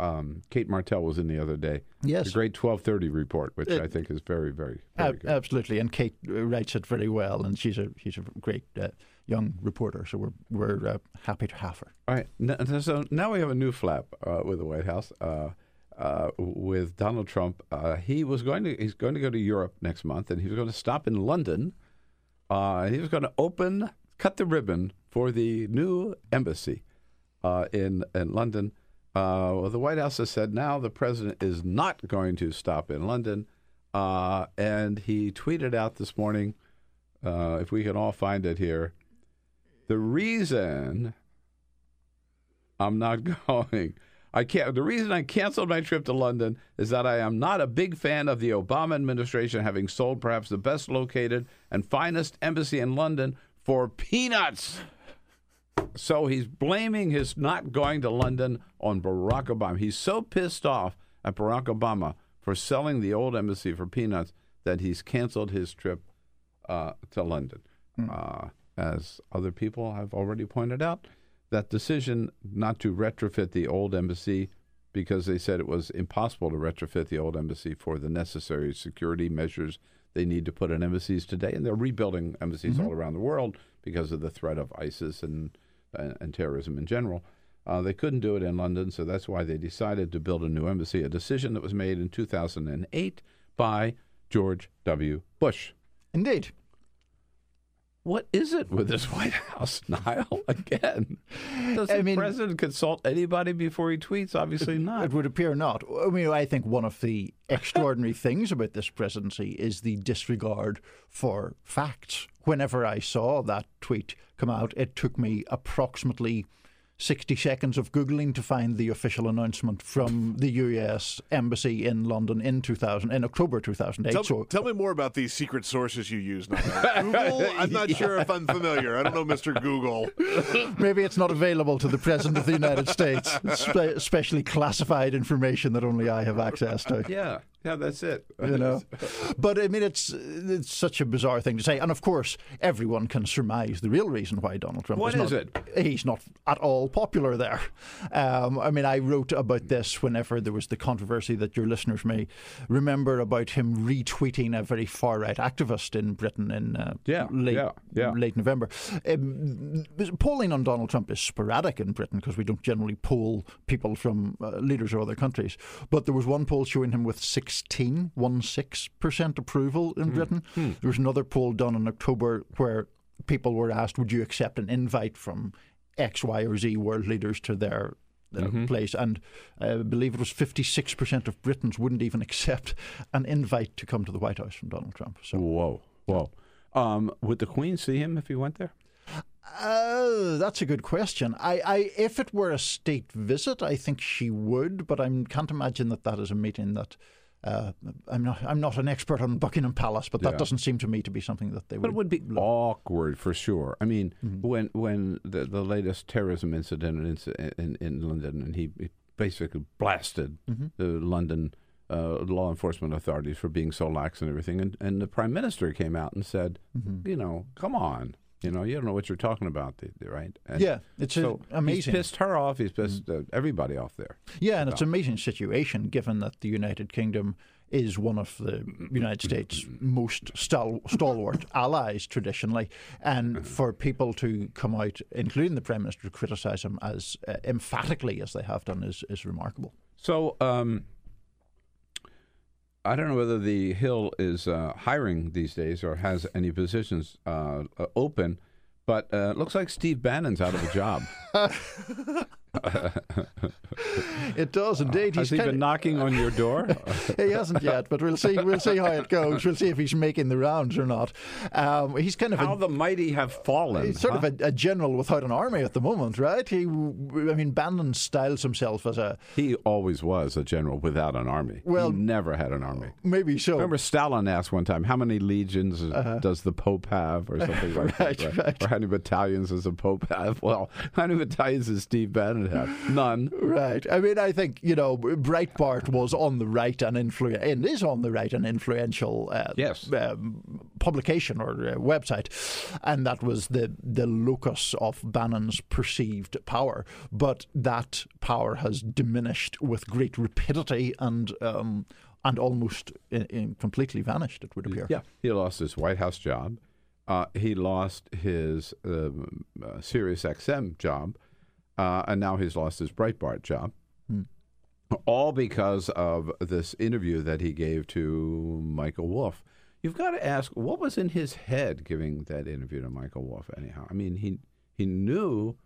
um, Cate Martel was in the other day. Yes. the great twelve thirty report, which It- I think is very, very, very Ab- good. absolutely, and Kate uh, writes it very well, and she's a she's a great uh, young reporter. So we're we're uh, happy to have her. All right. So now we have a new flap uh, with the White House. Uh, uh, with Donald Trump, uh, he was going to he's going to go to Europe next month, and he was going to stop in London. Uh, he was going to open, cut the ribbon for the new embassy uh, in in London. Uh, well, the White House has said now the president is not going to stop in London, uh, and he tweeted out this morning, uh, if we can all find it here, the reason I'm not going. I can't. The reason I canceled my trip to London is that I am not a big fan of the Obama administration having sold perhaps the best located and finest embassy in London for peanuts. So he's blaming his not going to London on Barack Obama. He's so pissed off at Barack Obama for selling the old embassy for peanuts that he's canceled his trip uh, to London. Uh, as other people have already pointed out, that decision not to retrofit the old embassy because they said it was impossible to retrofit the old embassy for the necessary security measures they need to put in embassies today, and they're rebuilding embassies all around the world because of the threat of ISIS and and, and terrorism in general. Uh, they couldn't do it in London, so that's why they decided to build a new embassy. A decision that was made in 2008 by George W. Bush. Indeed. What is it with this White House, Niall? Again, does I the mean- president consult anybody before he tweets? Obviously not. It would appear not. I mean, I think one of the extraordinary things about this presidency is the disregard for facts. Whenever I saw that tweet come out, it took me approximately 60 seconds of Googling to find the official announcement from the US Embassy in London in 2000, in October 2008. Tell, so tell me more about these secret sources you use. Now. Google? I'm not sure if I'm familiar. I don't know, Mr. Google. maybe it's not available to the President of the United States, spe- especially classified information that only I have access to. Yeah, yeah, that's it. You know, but I mean, it's it's such a bizarre thing to say, and of course, everyone can surmise the real reason why Donald Trump What is, is not, it? He's not at all popular there. Um, I mean, I wrote about this whenever there was the controversy that your listeners may remember about him retweeting a very far right activist in Britain in uh, Yeah, late yeah, yeah. late November. Um, polling on Donald Trump is sporadic in Britain because we don't generally poll people from uh, leaders of other countries. But there was one poll showing him with 16, 16% approval in Britain. There was another poll done in October where people were asked, would you accept an invite from X, Y, or Z world leaders to their uh, place, and uh, I believe it was 56% of Britons wouldn't even accept an invite to come to the White House from Donald Trump. So, Whoa, whoa. Um, would the Queen see him if he went there? Uh, that's a good question. I, I, if it were a state visit, I think she would, but I can't imagine that that is a meeting that. Uh, I'm not. I'm not an expert on Buckingham Palace, but that Yeah. doesn't seem to me to be something that they But it would. would be awkward for sure. I mean, Mm-hmm. when when the, the latest terrorism incident in, in, in London, and he, he basically blasted Mm-hmm. the London uh, law enforcement authorities for being so lax and everything, and, and the prime minister came out and said, Mm-hmm. you know, come on, you know, you don't know what you're talking about, right? And Yeah, it's so amazing. Mm-hmm. He's pissed her off. He's pissed uh, everybody off there. Yeah, and it's an amazing situation given that the United Kingdom is one of the United States' most stal- stalwart allies traditionally, and for people to come out, including the prime minister, to criticise him as uh, emphatically as they have done is is remarkable. So um, I don't know whether the Hill is uh, hiring these days or has any positions uh, uh, open, but uh, it looks like Steve Bannon's out of a job. It does indeed. Has He's he been knocking on your door? he hasn't yet, but we'll see. We'll see how it goes. We'll see if he's making the rounds or not. Um, he's kind of How a, the mighty have fallen. He's sort huh? of a, a general without an army at the moment, right? He, I mean, Bannon styles himself as a He always was a general without an army. Well- he never had an army. maybe so. Remember, Stalin asked one time, "How many legions does the Pope have?" or something like Uh-huh. Right, that. right. Or how many battalions does the Pope have? Well, how many battalions does Steve Bannon have? None. Right. I mean, I think you know, Breitbart was on the right and influ- and is on the right and influential. Uh, Yes. Um, publication or uh, website, and that was the the locus of Bannon's perceived power. But that power has diminished with great rapidity and. Um, and almost in, in completely vanished, it would appear. Yeah, he lost his White House job. Uh, he lost his um, uh, Sirius XM job, uh, and now he's lost his Breitbart job. All because of this interview that he gave to Michael Wolff. You've got to ask what was in his head giving that interview to Michael Wolff. Anyhow, I mean he he knew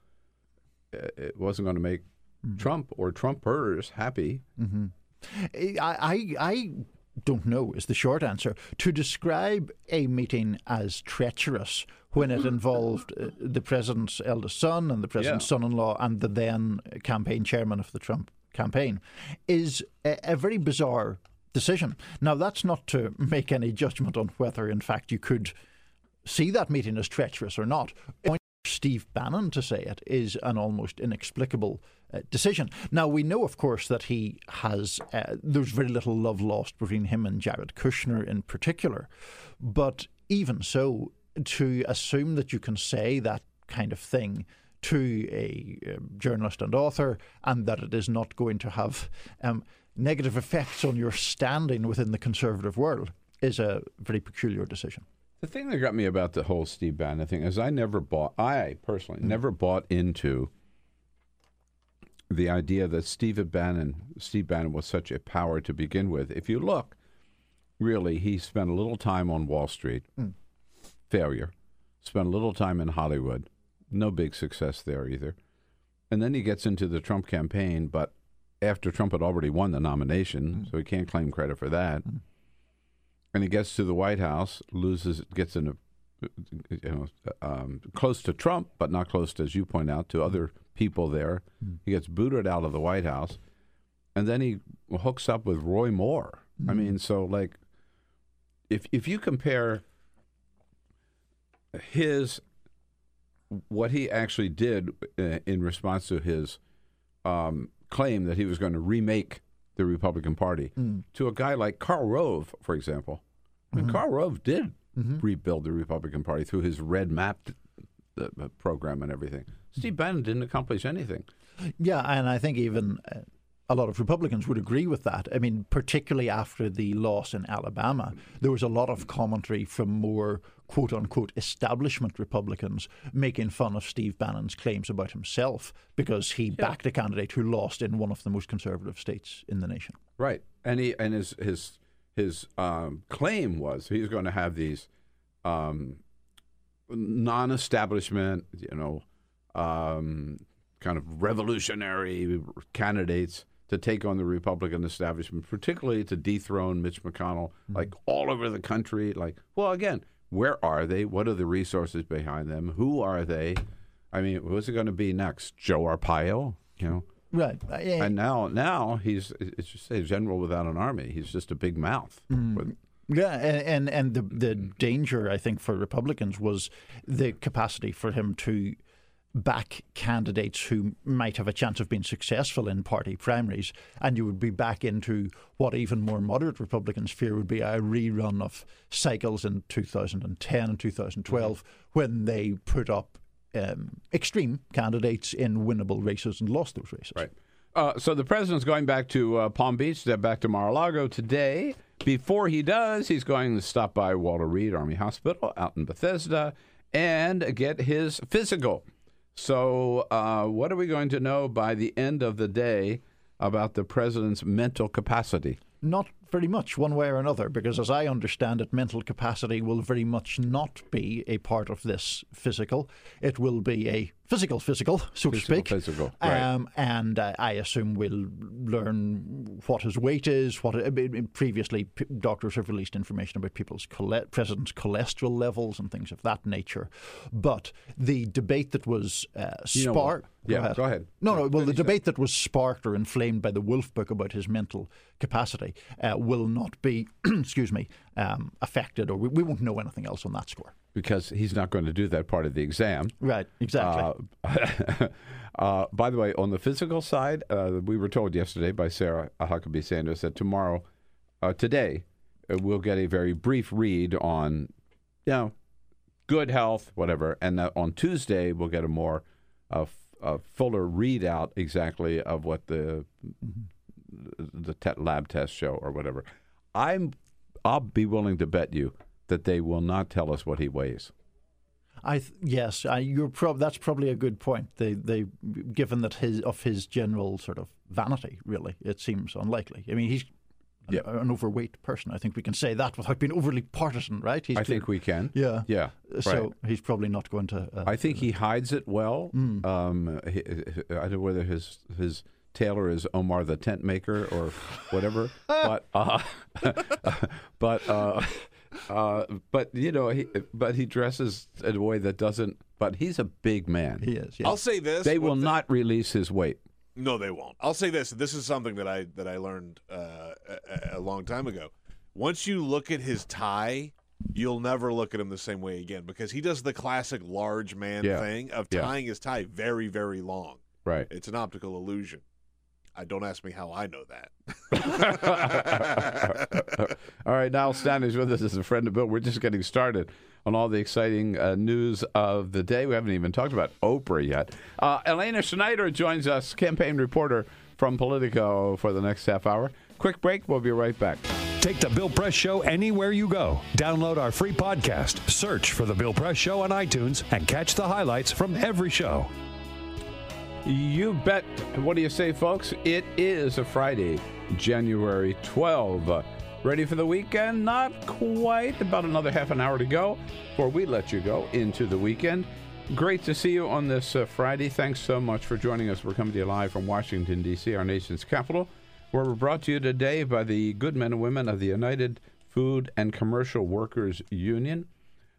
uh, it wasn't going to make Trump or Trumpers happy. I, I, I don't know is the short answer. To describe a meeting as treacherous when it involved uh, the president's eldest son and the president's Yeah. son-in-law and the then campaign chairman of the Trump campaign is a, a very bizarre decision. Now, that's not to make any judgment on whether, in fact, you could see that meeting as treacherous or not. Point Steve Bannon to say it is an almost inexplicable uh, decision. Now we know, of course, that he has. Uh, there's very little love lost between him and Jared Kushner in particular, but even so, to assume that you can say that kind of thing to a um, journalist and author, and that it is not going to have um, negative effects on your standing within the conservative world, is a very peculiar decision. The thing that got me about the whole Steve Bannon thing is I never bought, I personally never bought into the idea that Steve Bannon, Steve Bannon was such a power to begin with. If you look, really, he spent a little time on Wall Street, failure. Spent a little time in Hollywood, no big success there either. And then he gets into the Trump campaign, but after Trump had already won the nomination, mm. so he can't claim credit for that mm. and he gets to the White House, loses, gets in a, you know, um, close to Trump, but not close, as you point out, to other people there. Mm. He gets booted out of the White House, and then he hooks up with Roy Moore. I mean, so like, if if you compare his what he actually did uh, in response to his um, claim that he was going to remake the Republican Party to a guy like Karl Rove, for example. Mean, Karl Rove did rebuild the Republican Party through his REDMAP uh, program and everything. Steve Bannon didn't accomplish anything. Yeah, and I think even uh, a lot of Republicans would agree with that. I mean, particularly after the loss in Alabama, there was a lot of commentary from more quote unquote establishment Republicans making fun of Steve Bannon's claims about himself because he backed a candidate who lost in one of the most conservative states in the nation. Right, and he and his his his um, claim was he's going to have these um, non-establishment, you know, um, kind of revolutionary candidates to take on the Republican establishment, particularly to dethrone Mitch McConnell, like all over the country. Like, well, again, where are they? What are the resources behind them? Who are they? I mean, what's it going to be next? Joe Arpaio, you know? Right. Uh, yeah. And now, now he's it's just a general without an army. He's just a big mouth. With- Yeah, and and, and the the danger I think for Republicans was the capacity for him to back candidates who might have a chance of being successful in party primaries, and you would be back into what even more moderate Republicans fear would be a rerun of cycles in 2010 and 2012 when they put up um, extreme candidates in winnable races and lost those races. Right. Uh, so the president's going back to uh, Palm Beach, back to Mar-a-Lago today. Before he does, he's going to stop by Walter Reed Army Hospital out in Bethesda and get his physical. So, uh, what are we going to know by the end of the day about the president's mental capacity? Not very much, one way or another, because as I understand it, mental capacity will very much not be a part of this physical. It will be a physical, physical, so to speak. physical, right. Um, and uh, I assume we'll learn what his weight is. What I mean, previously p- doctors have released information about people's chole- president's cholesterol levels and things of that nature. But the debate that was uh, You know sparked. Yeah, go ahead. No, no. Well, the debate that was sparked or inflamed by the Wolff Book about his mental capacity uh, will not be, excuse me, um, affected, or we, we won't know anything else on that score. Because he's not going to do that part of the exam. Right, exactly. Uh, uh, by the way, on the physical side, uh, we were told yesterday by Sarah Huckabee Sanders that tomorrow, uh, today, uh, we'll get a very brief read on, you know, good health, whatever, and that on Tuesday we'll get a more, uh, a fuller readout exactly of what the the te- lab test show or whatever. I'm, I'll be willing to bet you that they will not tell us what he weighs. I th- yes, I, you're prob- that's probably a good point. They they given that his of his general sort of vanity, really, it seems unlikely. I mean, he's an- Yeah. an, overweight person. I think we can say that without being overly partisan, right? He's I clear- think we can. Yeah, Yeah. So right. he's probably not going to. Uh, I think he hides it well. Mm. Um, he, I don't know whether his his tailor is Omar the tent maker or whatever, but uh, but uh, uh, but you know, he, but he dresses in a way that doesn't. But he's a big man. he is. I'll say this: They will thing- not release his weight. No, they won't. I'll say this: this is something that I that I learned uh, a, a long time ago. Once you look at his tie, you'll never look at him the same way again because he does the classic large man Yeah. thing of Yeah. tying his tie very, very long. Right. It's an optical illusion. I don't ask me how I know that. all right, Niall Stanage with us as a friend of Bill. We're just getting started on all the exciting uh, news of the day. We haven't even talked about Oprah yet. Uh, Elena Schneider joins us, campaign reporter from Politico, for the next half hour. Quick break. We'll be right back. Take the Bill Press Show anywhere you go. Download our free podcast, search for The Bill Press Show on iTunes, and catch the highlights from every show. You bet. What do you say, folks? It is a Friday, January 12. Uh, ready for the weekend? Not quite. About another half an hour to go before we let you go into the weekend. Great to see you on this uh, Friday. Thanks so much for joining us. We're coming to you live from Washington, D.C., our nation's capital, where we're brought to you today by the good men and women of the United Food and Commercial Workers Union.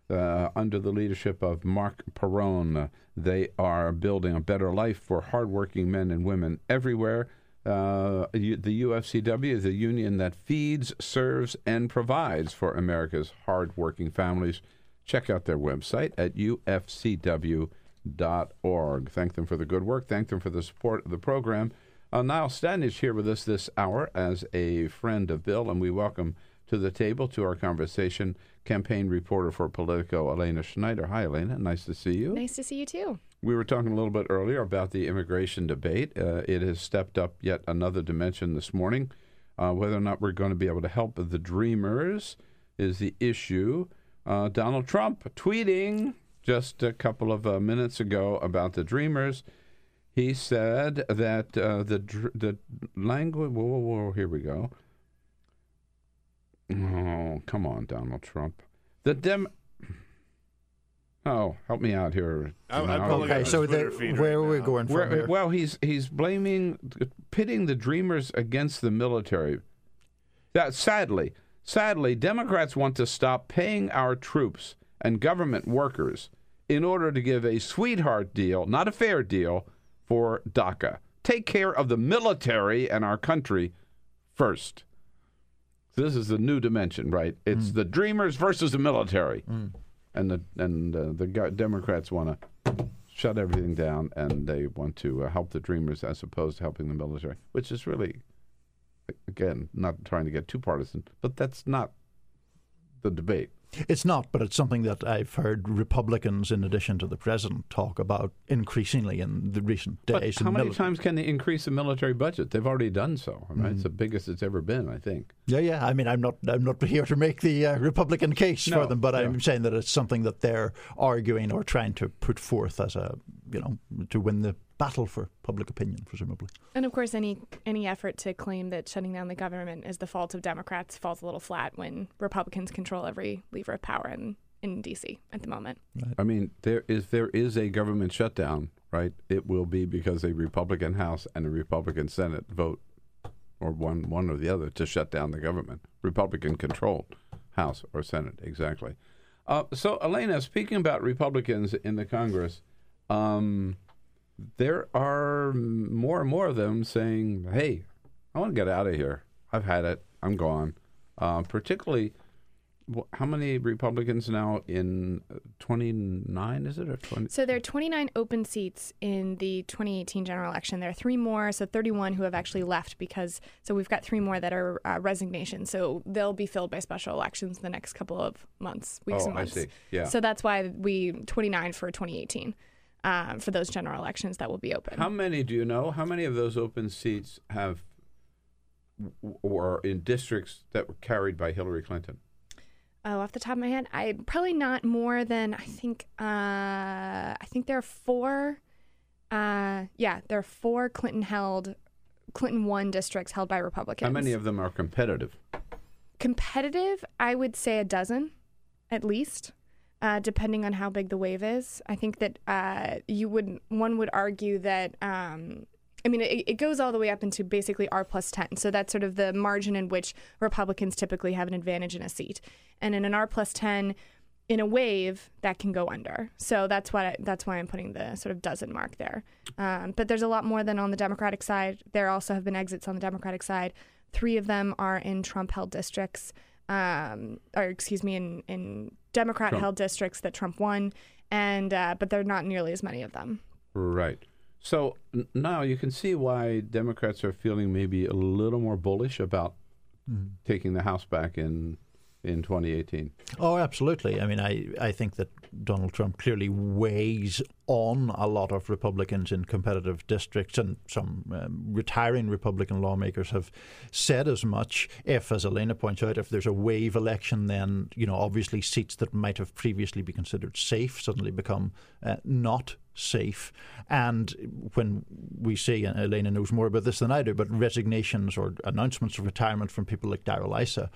Uh, under the leadership of Marc Perrone. They are building a better life for hardworking men and women everywhere. Uh, the UFCW is a union that feeds, serves, and provides for America's hardworking families. Check out their website at ufcw.org. Thank them for the good work. Thank them for the support of the program. Uh, Niall Stanage here with us this hour as a friend of Bill, and we welcome to the table to our conversation campaign reporter for Politico, Elena Schneider. Hi, Elena. Nice to see you. Nice to see you too. We were talking a little bit earlier about the immigration debate. Uh, it has stepped up yet another dimension this morning. Uh, whether or not we're going to be able to help the dreamers is the issue. Uh, Donald Trump tweeting just a couple of uh, minutes ago about the dreamers. He said that uh, the dr- the language. Whoa, whoa, whoa! Here we go. Oh, come on, Donald Trump. The dem. Oh, help me out here. I'm- I'm Okay, so the, where are we going from Where- here? well, he's he's blaming, pitting the Dreamers against the military. That sadly, sadly, Democrats want to stop paying our troops and government workers in order to give a sweetheart deal, not a fair deal, for DACA. Take care of the military and our country first. This is the new dimension, right? It's the Dreamers versus the military, and the and uh, the Democrats want to shut everything down, and they want to uh, help the Dreamers as opposed to helping the military, which is really, again, not trying to get too partisan, but that's not the debate. It's not, but it's something that I've heard Republicans, in addition to the president, talk about increasingly in the recent days. But how many times can they increase the military budget? They've already done so. Right? It's the biggest it's ever been, I think. Yeah, yeah. I mean, I'm not, I'm not here to make the uh, Republican case No, for them, but no. I'm saying that it's something that they're arguing or trying to put forth as a, you know, to win the battle for public opinion, presumably. And of course, any any effort to claim that shutting down the government is the fault of Democrats falls a little flat when Republicans control every lever of power in in D.C. at the moment. I mean, there is there is a government shutdown, right? It will be because a Republican House and a Republican Senate vote, or one one or the other, to shut down the government. Republican controlled House or Senate, exactly. Uh, so, Elena, speaking about Republicans in the Congress, um, there are more and more of them saying, "Hey, I want to get out of here. I've had it. I'm gone." Uh, particularly how many Republicans now in uh, 29, is it? Or 20? So there are 29 open seats in the 2018 general election. There are three more, so 31 who have actually left because, so we've got three more that are uh, resignations. So they'll be filled by special elections the next couple of months, weeks Oh, and I months. see. Yeah. So that's why we, 29 for 2018 um, for those general elections that will be open. How many do you know? How many of those open seats have w- or in districts that were carried by Hillary Clinton? Oh, off the top of my head, I probably not more than I think. Uh, I think there are four. Uh, yeah, there are four Clinton held, Clinton won districts held by Republicans. How many of them are competitive? competitive? I would say a dozen, at least, uh, depending on how big the wave is. I think that uh, you would one would argue that. Um, I mean, it, it goes all the way up into basically R plus 10. So that's sort of the margin in which Republicans typically have an advantage in a seat. And in an R plus 10, in a wave, that can go under. So that's why that's why I'm putting the sort of dozen mark there. Um, but there's a lot more than on the Democratic side. There also have been exits on the Democratic side. Three of them are in Trump-held districts, um, or excuse me, in in Democrat-held districts that Trump won, and uh, but there are not nearly as many of them. Right. So n- now you can see why Democrats are feeling maybe a little more bullish about taking the House back in in 2018. Oh, absolutely. I mean, I, I think that Donald Trump clearly weighs on a lot of Republicans in competitive districts, and some um, retiring Republican lawmakers have said as much. If, as Elena points out, if there's a wave election, then you know obviously seats that might have previously been considered safe suddenly become uh, not safe. And when we see, and Elena knows more about this than I do, but resignations or announcements of retirement from people like Darrell Issa,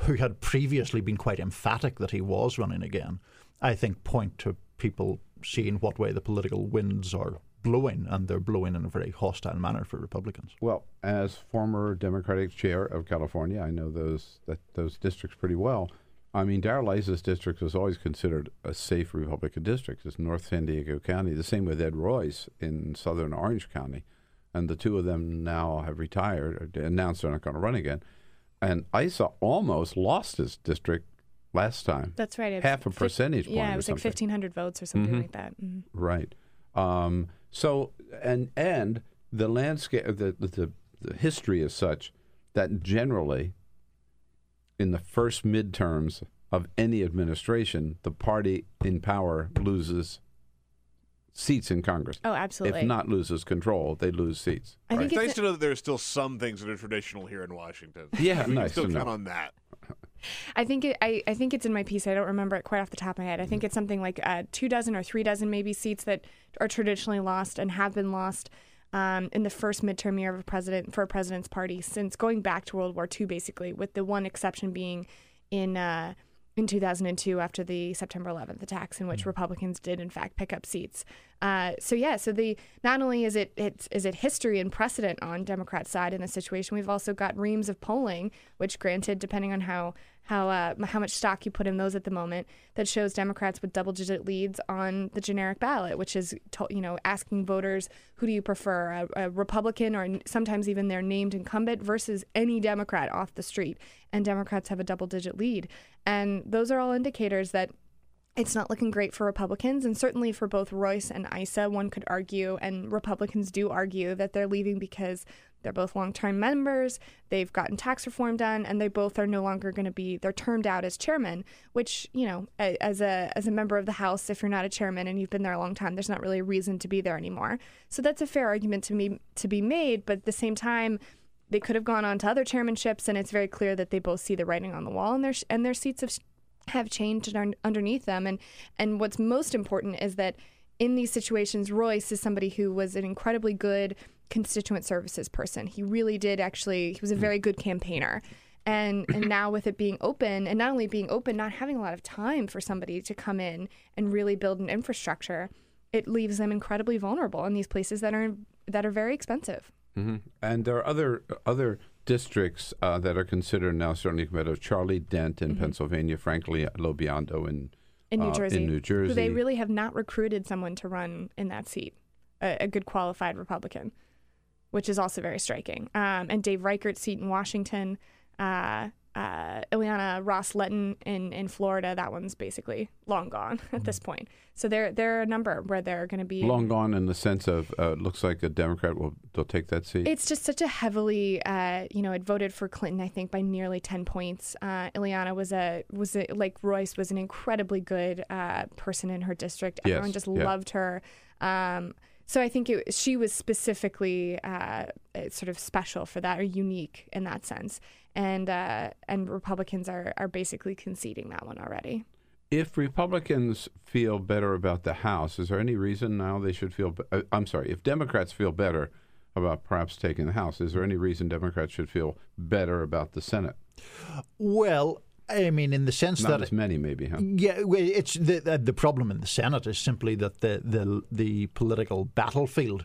who had previously been quite emphatic that he was running again, I think point to people seeing what way the political winds are blowing, and they're blowing in a very hostile manner for Republicans. Well, as former Democratic chair of California, I know those that those districts pretty well. I mean, Darrell Issa's district was always considered a safe Republican district. It's North San Diego County. The same with Ed Royce in southern Orange County. And the two of them now have retired or announced they're not going to run again. And Issa almost lost his district last time. That's right. It Half a fif- percentage point. Yeah, it was like fifteen hundred votes or something Mhm. like that. Mhm. Right. Um, so and and the landscape, the, the the history is such that generally, in the first midterms of any administration, the party in power loses seats in Congress. Oh, absolutely. If not loses control, they lose seats. I think It's it's nice to know that there are still some things that are traditional here in Washington. Yeah, we can nice still to count know. on that. I think it, I, I think it's in my piece. I don't remember it quite off the top of my head. I think it's something like uh, two dozen or three dozen maybe seats that are traditionally lost and have been lost um, in the first midterm year of a president for a president's party since going back to World War II, basically, with the one exception being in uh, in 2002 after the September 11th attacks, in which Republicans did in fact pick up seats. Uh, so yeah, so the not only is it it's, is it history and precedent on Democrats' side in this situation, we've also got reams of polling, which granted, depending on how how uh, how much stock you put in those at the moment, that shows Democrats with double-digit leads on the generic ballot, which is to, you know asking voters who do you prefer, a, a Republican or sometimes even their named incumbent versus any Democrat off the street, and Democrats have a double-digit lead, and those are all indicators that it's not looking great for Republicans, and certainly for both Royce and Issa, One could argue, and Republicans do argue, that they're leaving because they're both long term members, they've gotten tax reform done, and they both are no longer going to be, they're termed out as chairman, which, you know, as a, as a member of the House, if you're not a chairman and you've been there a long time, there's not really a reason to be there anymore. So that's a fair argument to me to be made, but at the same time, they could have gone on to other chairmanships, and it's very clear that they both see the writing on the wall, and their and their seats have have changed underneath them. And and what's most important is that in these situations, Royce is somebody who was an incredibly good constituent services person. He really did actually. He was a very good campaigner. And and now with it being open, and not only being open, not having a lot of time for somebody to come in and really build an infrastructure, it leaves them incredibly vulnerable in these places that are that are very expensive. hmm And there are other other districts uh, that are considered now certainly competitive. Charlie Dent in Mhm. Pennsylvania, Frankly LoBiondo in in New uh, Jersey. In New Jersey, Who they really have not recruited someone to run in that seat, a, a good qualified Republican, which is also very striking. Um, and Dave Reichert's seat in Washington, uh, uh, Ileana Ros-Lehtinen in, in Florida, that one's basically long gone at this point. So there there are a number where they're going to be long gone in the sense of uh, looks like a Democrat will they'll take that seat. It's just such a heavily, uh, you know, it voted for Clinton, I think, by nearly ten points. Uh, Ileana was a was a, like Royce was an incredibly good uh, person in her district. Yes, Everyone just yeah. loved her. Um, so I think it, she was specifically uh, uh, sort of special for that, or unique in that sense. And uh, and Republicans are are basically conceding that one already. if Republicans feel better about the House, is there any reason now they should feel? be- Uh, I'm sorry, if Democrats feel better about perhaps taking the House, is there any reason Democrats should feel better about the Senate? Well, I mean, in the sense Not that as many, maybe, huh? Yeah, well, it's the the the problem in the Senate is simply that the the the political battlefield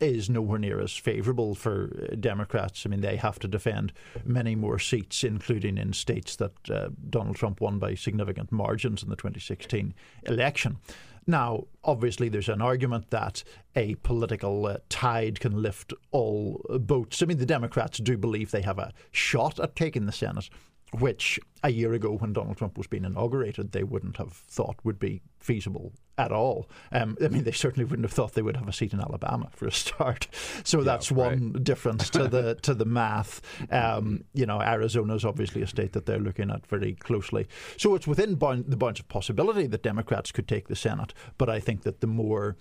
is nowhere near as favourable for uh, Democrats. I mean, they have to defend many more seats, including in states that uh, Donald Trump won by significant margins in the 2016 election. Now, obviously, there's an argument that a political uh, tide can lift all boats. I mean, the Democrats do believe they have a shot at taking the Senate, which a year ago, when Donald Trump was being inaugurated, they wouldn't have thought would be feasible at all. Um, I mean, they certainly wouldn't have thought they would have a seat in Alabama for a start. So that's one difference to the to the math. Um, you know, Arizona is obviously a state that they're looking at very closely. So it's within bound, the bounds of possibility that Democrats could take the Senate. But I think that the more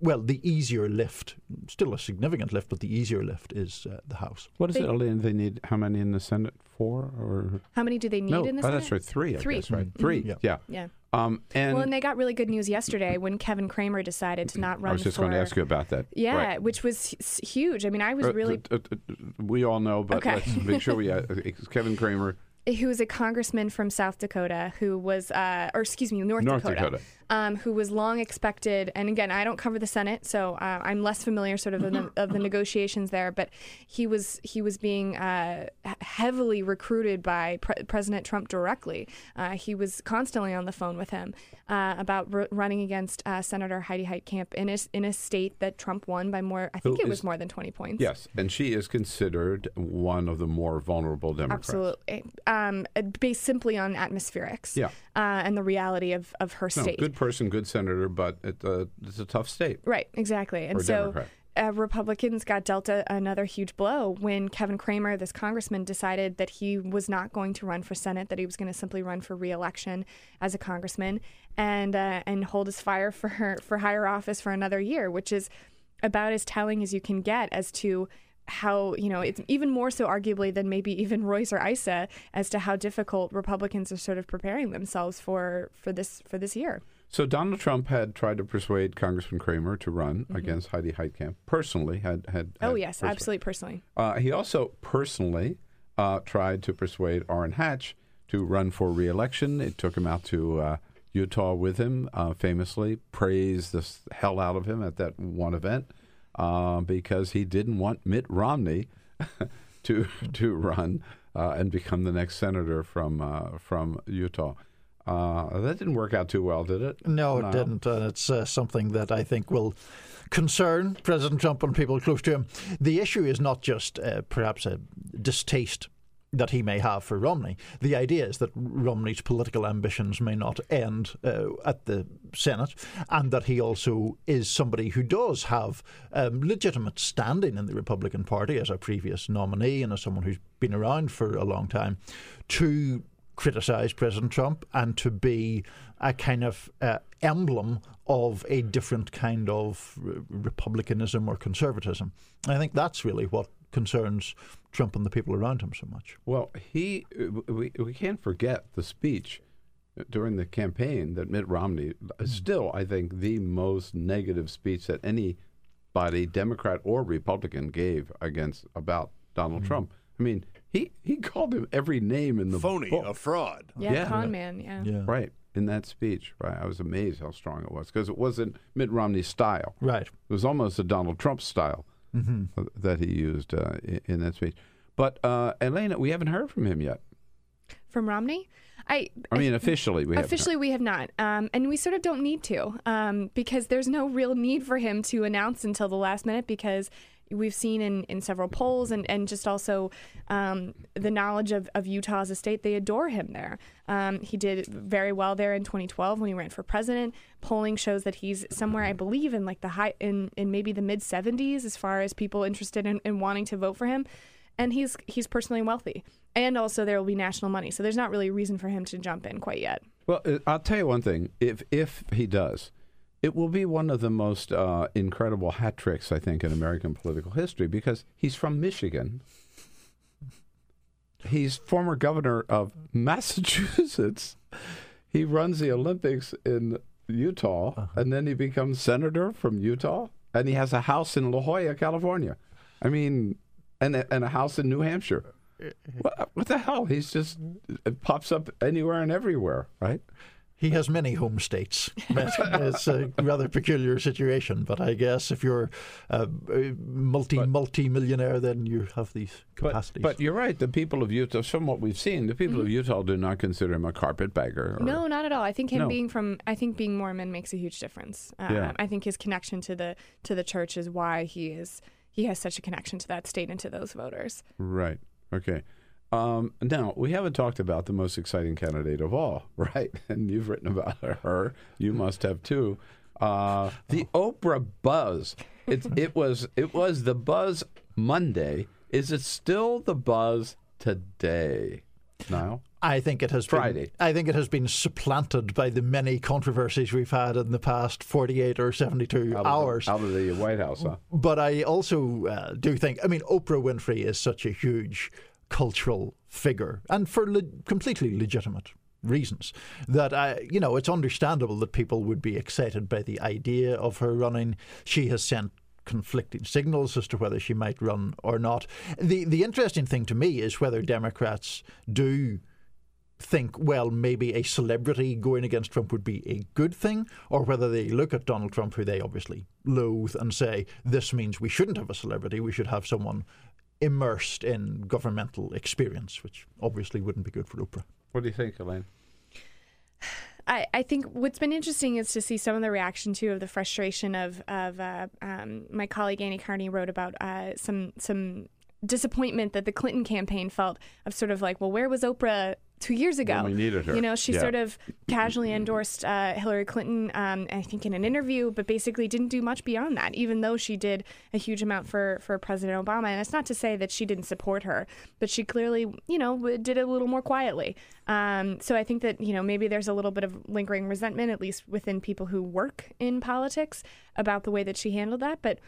well, the easier lift, still a significant lift, but the easier lift is uh, the House. What is They- it, Elaine? They need how many in the Senate? Four or How many do they need no? in the oh, Senate? that's right, three. I Three. guess, right? Mhm. Three. Yeah. Yeah. Yeah. Um, and, well, and they got really good news yesterday when Kevin Cramer decided to not run I was just for. going to ask you about that. Yeah, Right. which was huge. I mean, I was Uh, really. uh, uh, uh, we all know, but Okay. let's make sure we. Uh, Kevin Cramer who was a congressman from South Dakota who was, uh, or excuse me, North, North Dakota, Dakota. Um, who was long expected. And again, I don't cover the Senate, so uh, I'm less familiar sort of of the, of the negotiations there. But he was he was being uh, heavily recruited by Pre- President Trump directly. Uh, he was constantly on the phone with him uh, about r- running against uh, Senator Heidi Heitkamp in a, in a state that Trump won by more. I think Who it was is- more than 20 points. Yes, and she is considered one of the more vulnerable Democrats. Absolutely. Um, based simply on atmospherics. Yeah. Uh, and the reality of, of her No, state. good person, good senator, but it, uh, it's a tough state. Right, exactly. And so uh, Republicans got dealt a, another huge blow when Kevin Cramer, this congressman, decided that he was not going to run for Senate, that he was going to simply run for reelection as a congressman and uh, and hold his fire for for higher office for another year, which is about as telling as you can get as to how you know it's even more so arguably than maybe even Royce or Issa as to how difficult Republicans are sort of preparing themselves for for this for this year. So Donald Trump had tried to persuade Congressman Cramer to run against Heidi Heitkamp. Personally, had had. Oh had yes, persuaded- absolutely personally. Uh, he also personally uh, tried to persuade Orrin Hatch to run for reelection. It took him out to uh, Utah with him, uh, famously praised the hell out of him at that one event uh, because he didn't want Mitt Romney to to run uh, and become the next senator from uh, from Utah. Uh, that didn't work out too well, did it? No, it didn't. And it's uh, something that I think will concern President Trump and people close to him. The issue is not just uh, perhaps a distaste that he may have for Romney. The idea is that Romney's political ambitions may not end uh, at the Senate, and that he also is somebody who does have um, legitimate standing in the Republican Party as a previous nominee and as someone who's been around for a long time to criticize President Trump and to be a kind of uh, emblem of a different kind of re- republicanism or conservatism. I think that's really what concerns Trump and the people around him so much. Well, he we, we can't forget the speech during the campaign that Mitt Romney is still, I think, the most negative speech that anybody, Democrat or Republican, gave against about Donald mm-hmm. Trump. I mean, he he called him every name in the Phony, book. a fraud. Yeah, con man. Yeah. Right. In that speech, right? I was amazed how strong it was because it wasn't Mitt Romney's style. Right. It was almost a Donald Trump style Mhm. uh, that he used uh, in, in that speech. But uh, Elena, we haven't heard from him yet. From Romney, I. I mean, officially, we officially we have not, um, and we sort of don't need to, um, because there's no real need for him to announce until the last minute because. We've seen in, in several polls and, and just also um, the knowledge of, of Utah as a state, they adore him there. Um, he did very well there in 2012 when he ran for president. Polling shows that he's somewhere, I believe, in like the high, in, in maybe the mid 70s as far as people interested in, in wanting to vote for him. And he's he's personally wealthy. And also there will be national money. So there's not really a reason for him to jump in quite yet. Well, uh, I'll tell you one thing. If if he does, it will be one of the most uh, incredible hat tricks I think in American political history because he's from Michigan. He's former governor of Massachusetts. He runs the Olympics in Utah, uh-huh. and then he becomes senator from Utah, and he has a house in La Jolla, California. I mean, and a, and a house in New Hampshire. Uh, uh, what, what the hell? He's just it pops up anywhere and everywhere, right? He has many home states. It's a rather peculiar situation, but I guess if you're a a multi multi millionaire, then you have these capacities. but you're right. The people of Utah, from what we've seen, the people of Utah do not consider him a carpetbagger. or- No, not at all. I think him No. being from I think being Mormon makes a huge difference. Um, Yeah. I think his connection to the to the church is why he is he has such a connection to that state and to those voters. Right. Okay. Um, now we haven't talked about the most exciting candidate of all, right? And you've written about her. You must have too. Uh, the Oprah buzz. It it was it was the buzz Monday. Is it still the buzz today? Now. I think it has Friday. Been, I think it has been supplanted by the many controversies we've had in the past 48 or 72 out hours. Out of the White House, huh? But I also uh, do think, I mean, Oprah Winfrey is such a huge cultural figure, and for le- completely legitimate reasons, that I, you know, it's understandable that people would be excited by the idea of her running. She has sent conflicting signals as to whether she might run or not. The the interesting thing to me is whether Democrats do think, well, maybe a celebrity going against Trump would be a good thing, or whether they look at Donald Trump, who they obviously loathe, and say, this means we shouldn't have a celebrity, we should have someone immersed in governmental experience, which obviously wouldn't be good for Oprah. What do you think, Elaine? I, I think what's been interesting is to see some of the reaction too of the frustration of of uh, um, my colleague Annie Karni wrote about uh, some some disappointment that the Clinton campaign felt of sort of like, well, where was Oprah two years ago? When we needed her. You know, she Yeah. sort of casually endorsed uh, Hillary Clinton, um, I think in an interview, but basically didn't do much beyond that, even though she did a huge amount for, for President Obama. And it's not to say that she didn't support her, but she clearly, you know, did it a little more quietly. Um, so I think that, you know, maybe there's a little bit of lingering resentment, at least within people who work in politics, about the way that she handled that. But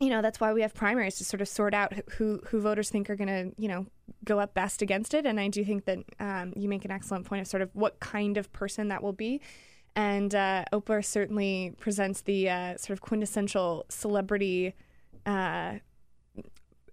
you know that's why we have primaries to sort of sort out who who voters think are going to you know go up best against it and i do think that um, you make an excellent point of sort of what kind of person that will be and uh, oprah certainly presents the uh, sort of quintessential celebrity uh,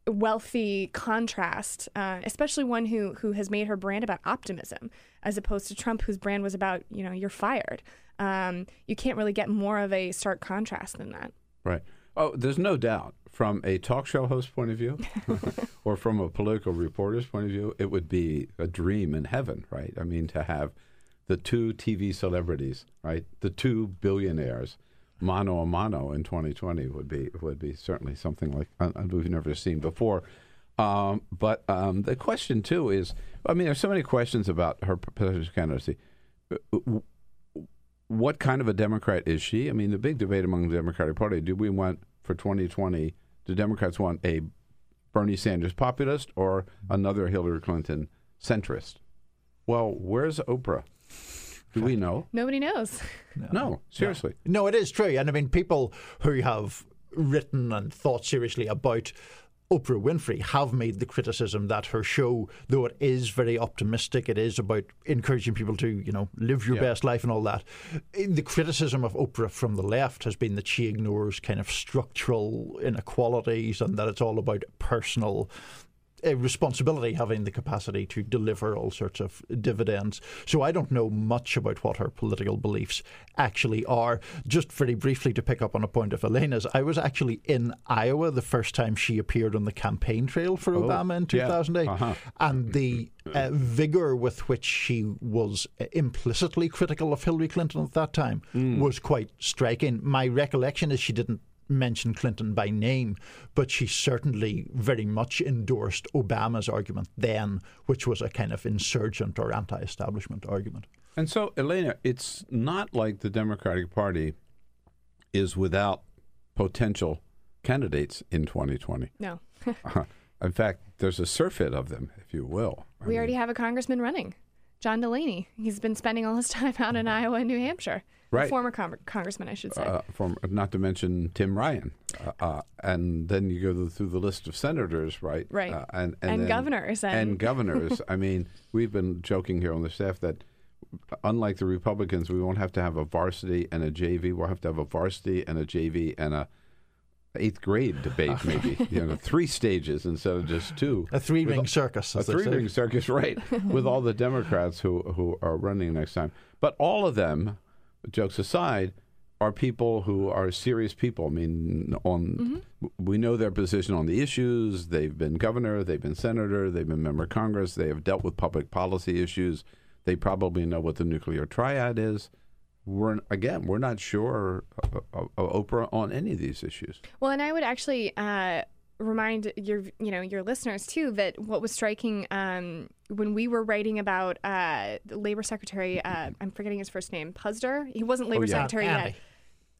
wealthy contrast, uh, especially one who who has made her brand about optimism, as opposed to Trump, whose brand was about you know you're fired. Um, you can't really get more of a stark contrast than that. Right. Oh, there's no doubt from a talk show host point of view or from a political reporter's point of view, it would be a dream in heaven, right? I mean, to have the two TV celebrities, right? The two billionaires, mano a mano in 2020 would be would be certainly something like uh, we've never seen before. Um, but um, the question too is, I mean, there's so many questions about her presidential candidacy. What kind of a Democrat is she? I mean, the big debate among the Democratic Party: Do we want for 2020? Do Democrats want a Bernie Sanders populist or another Hillary Clinton centrist? Well, where's Oprah? Do we know? Nobody knows. No, seriously. No, it is true. And I mean, people who have written and thought seriously about Oprah Winfrey have made the criticism that her show, though it is very optimistic, it is about encouraging people to, you know, live your Yeah. best life and all that. Eh, the criticism of Oprah from the left has been that she ignores kind of structural inequalities and that it's all about personal a responsibility having the capacity to deliver all sorts of dividends. So I don't know much about what her political beliefs actually are. Just very briefly to pick up on a point of Elena's, I was actually in Iowa the first time she appeared on the campaign trail for Oh, Obama in yeah. 2008. Uh-huh. And the uh, vigor with which she was uh, implicitly critical of Hillary Clinton at that time Mm. was quite striking. My recollection is she didn't mention Clinton by name, but she certainly very much endorsed Obama's argument then, which was a kind of insurgent or anti establishment argument. And so, Elena, it's not like the Democratic Party is without potential candidates in 2020. No. Uh-huh. in fact, there's a surfeit of them, if you will. I we mean, already have a congressman running, John Delaney. He's been spending all his time out in mm-hmm. Iowa and New Hampshire. A Right. former con- congressman, I should say. uh, from not to mention Tim Ryan, uh, uh, and then you go through the list of senators, right? Right. Uh, and And then- governors and- governors. I mean, we've been joking here on the staff that unlike the Republicans, we won't have to have a varsity and a JV. We'll have to have a varsity and a JV and a eighth grade debate, maybe. you know, three stages instead of just two. A three ring circus. a as they say. three ring circus, right? with all the Democrats who who are running next time. But all of them, jokes aside, are people who are serious people. I mean, on mm-hmm. we know their position on the issues. They've been governor, they've been senator, they've been member of Congress. They have dealt with public policy issues. They probably know what the nuclear triad is. We're again, we're not sure of, of, of Oprah on any of these issues. Well, and I would actually uh, remind your you know your listeners too that what was striking um, when we were writing about uh, the Labor Secretary, uh, I'm forgetting his first name, Puzder. He wasn't Labor Oh, yeah. Secretary Andy. yet.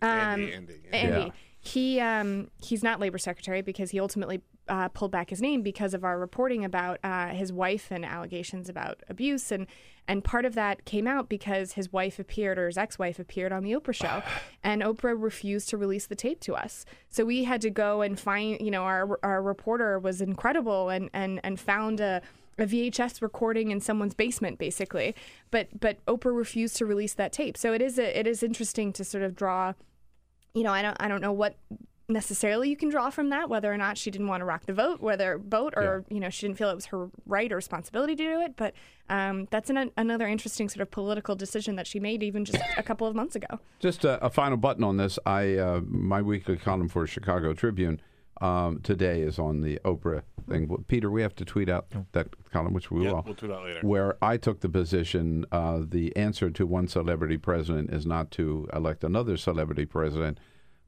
Um, Andy, Andy, yeah. Andy. Yeah. He um, he's not Labor Secretary because he ultimately uh, pulled back his name because of our reporting about uh, his wife and allegations about abuse and and part of that came out because his wife appeared or his ex-wife appeared on the Oprah show and Oprah refused to release the tape to us. So we had to go and find, you know, our our reporter was incredible and and and found a a VHS recording in someone's basement, basically, but but Oprah refused to release that tape. So it is a, it is interesting to sort of draw you know, I don't I don't know what necessarily you can draw from that whether or not she didn't want to rock the vote, whether vote or you know she didn't feel it was her right or responsibility to do it. But um, that's an, another interesting sort of political decision that she made even just a couple of months ago. Just a, a final button on this. I uh, my weekly column for Chicago Tribune um, today is on the Oprah thing. Well, Peter, we have to tweet out that column, which we Yeah, will. we'll tweet out later. Where I took the position, uh, the answer to one celebrity president is not to elect another celebrity president.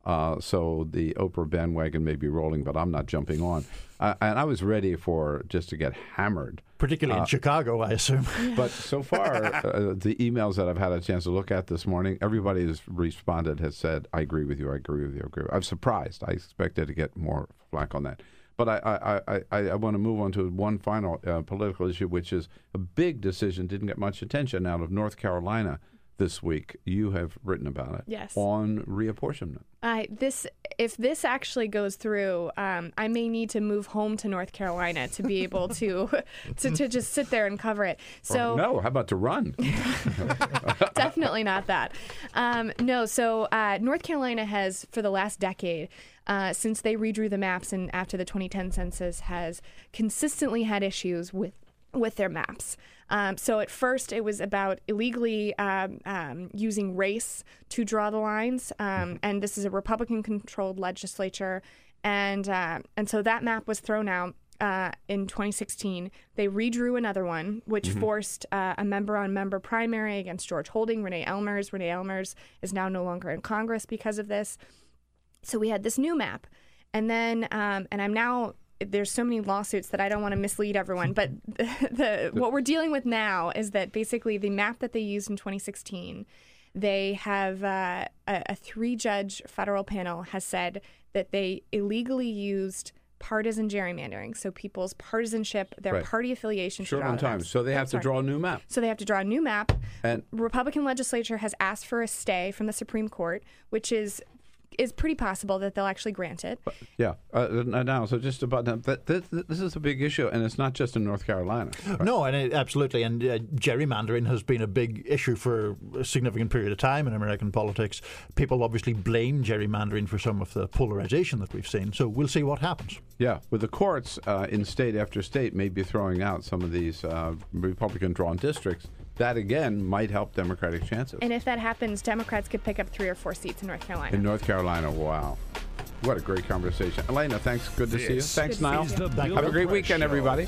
Uh, so the Oprah bandwagon may be rolling, but I'm not jumping on. Uh, and I was ready for just to get hammered. Particularly Uh, in Chicago, I assume. But so far, uh, the emails that I've had a chance to look at this morning, everybody has responded, has said, I agree with you, I agree with you, I agree. I'm surprised. I expected to get more flack on that. But I, I, I, I, I want to move on to one final uh, political issue, which is a big decision, didn't get much attention out of North Carolina this week. You have written about it. Yes. On reapportionment. I this if this actually goes through, um, I may need to move home to North Carolina to be able to to, to just sit there and cover it. So Or no, how about to run? definitely not that. Um, no, so uh, North Carolina has, for the last decade, uh, since they redrew the maps and after the 2010 census, has consistently had issues with with their maps. Um, so at first, it was about illegally um, um, using race to draw the lines, um, and this is a Republican-controlled legislature, and uh, and so that map was thrown out uh, in 2016. They redrew another one, which Mhm. forced uh, a member-on-member primary against George Holding, Renee Ellmers. Renee Ellmers is now no longer in Congress because of this. So we had this new map, and then um, and I'm now there's so many lawsuits that I don't want to mislead everyone, but the, the what we're dealing with now is that basically the map that they used in 2016, they have uh, a, a three-judge federal panel has said that they illegally used partisan gerrymandering, so people's partisanship, their Right. party affiliation. to Short on time. So they have to draw a new map. So they have to draw a new map. And Republican legislature has asked for a stay from the Supreme Court, which is is pretty possible that they'll actually grant it. Yeah. Uh, now, so just about that, that, this, this is a big issue, and it's not just in North Carolina. No, and it, absolutely. And uh, gerrymandering has been a big issue for a significant period of time in American politics. People obviously blame gerrymandering for some of the polarization that we've seen. So we'll see what happens. Yeah, with the courts uh, in state after state maybe throwing out some of these uh, Republican drawn districts, that again might help Democratic chances. And if that happens, Democrats could pick up three or four seats in North Carolina. In North Carolina, wow. What a great conversation. Elena, thanks. Good to see you. Thanks, is Niall. Have a great weekend, Show. everybody.